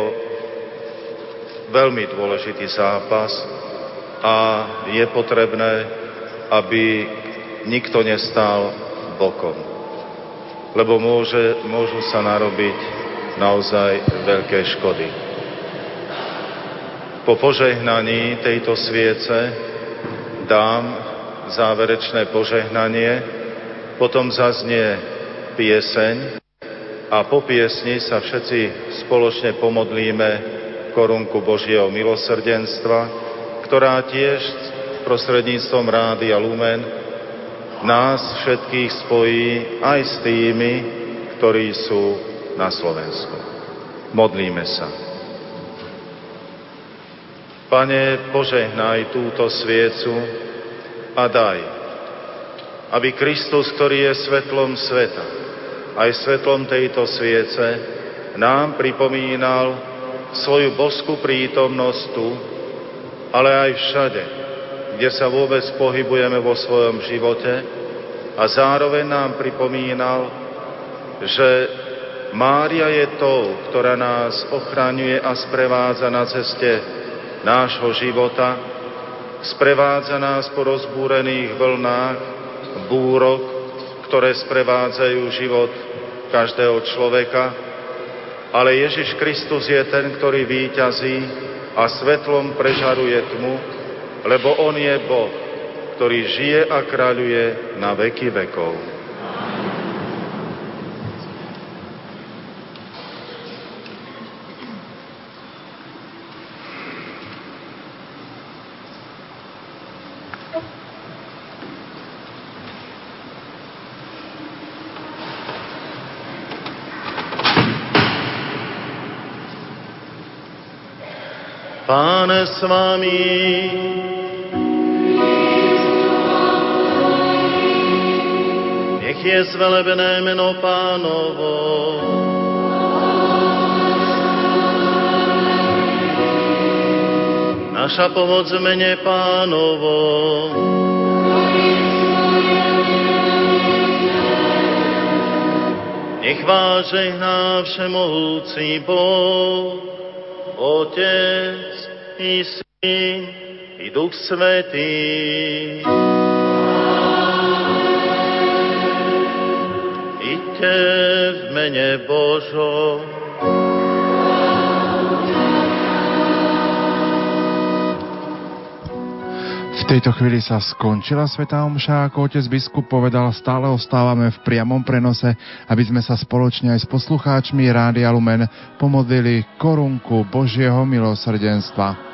[SPEAKER 4] veľmi dôležitý zápas a je potrebné, aby nikto nestal bokom. Lebo môže, môžu sa narobiť naozaj veľké škody. Po požehnaní tejto sviece dám záverečné požehnanie, potom zaznie pieseň a po piesni sa všetci spoločne pomodlíme korunku Božieho milosrdenstva, ktorá tiež prostredníctvom Rádia Lumen nás všetkých spojí aj s tými, ktorí sú na Slovensku. Modlíme sa. Pane, požehnaj túto sviecu a daj, aby Kristus, ktorý je svetlom sveta, aj svetlom tejto sviece, nám pripomínal svoju boskú prítomnosť tu, ale aj všade, kde sa vôbec pohybujeme vo svojom živote a zároveň nám pripomínal, že Mária je tou, ktorá nás ochraňuje a sprevádza na ceste nášho života, sprevádza nás po rozbúrených vlnách, búrok, ktoré sprevádzajú život každého človeka, ale Ježiš Kristus je ten, ktorý výťazí a svetlom prežaruje tmu, lebo On je Boh, ktorý žije a kráľuje na veky vekov. Pane s vami. Nech je zvelebené meno pánovo. Naša pomoc v mene pánovo. Nech vás žehná všemohúci Boh, Otec i Syn i Duch Svetý. Iďte v mene Božom.
[SPEAKER 33] V tejto chvíli sa skončila Sveta Omša, ako otec biskup povedal, stále ostávame v priamom prenose, aby sme sa spoločne aj s poslucháčmi Rádia Lumen pomodlili korunku Božieho milosrdenstva.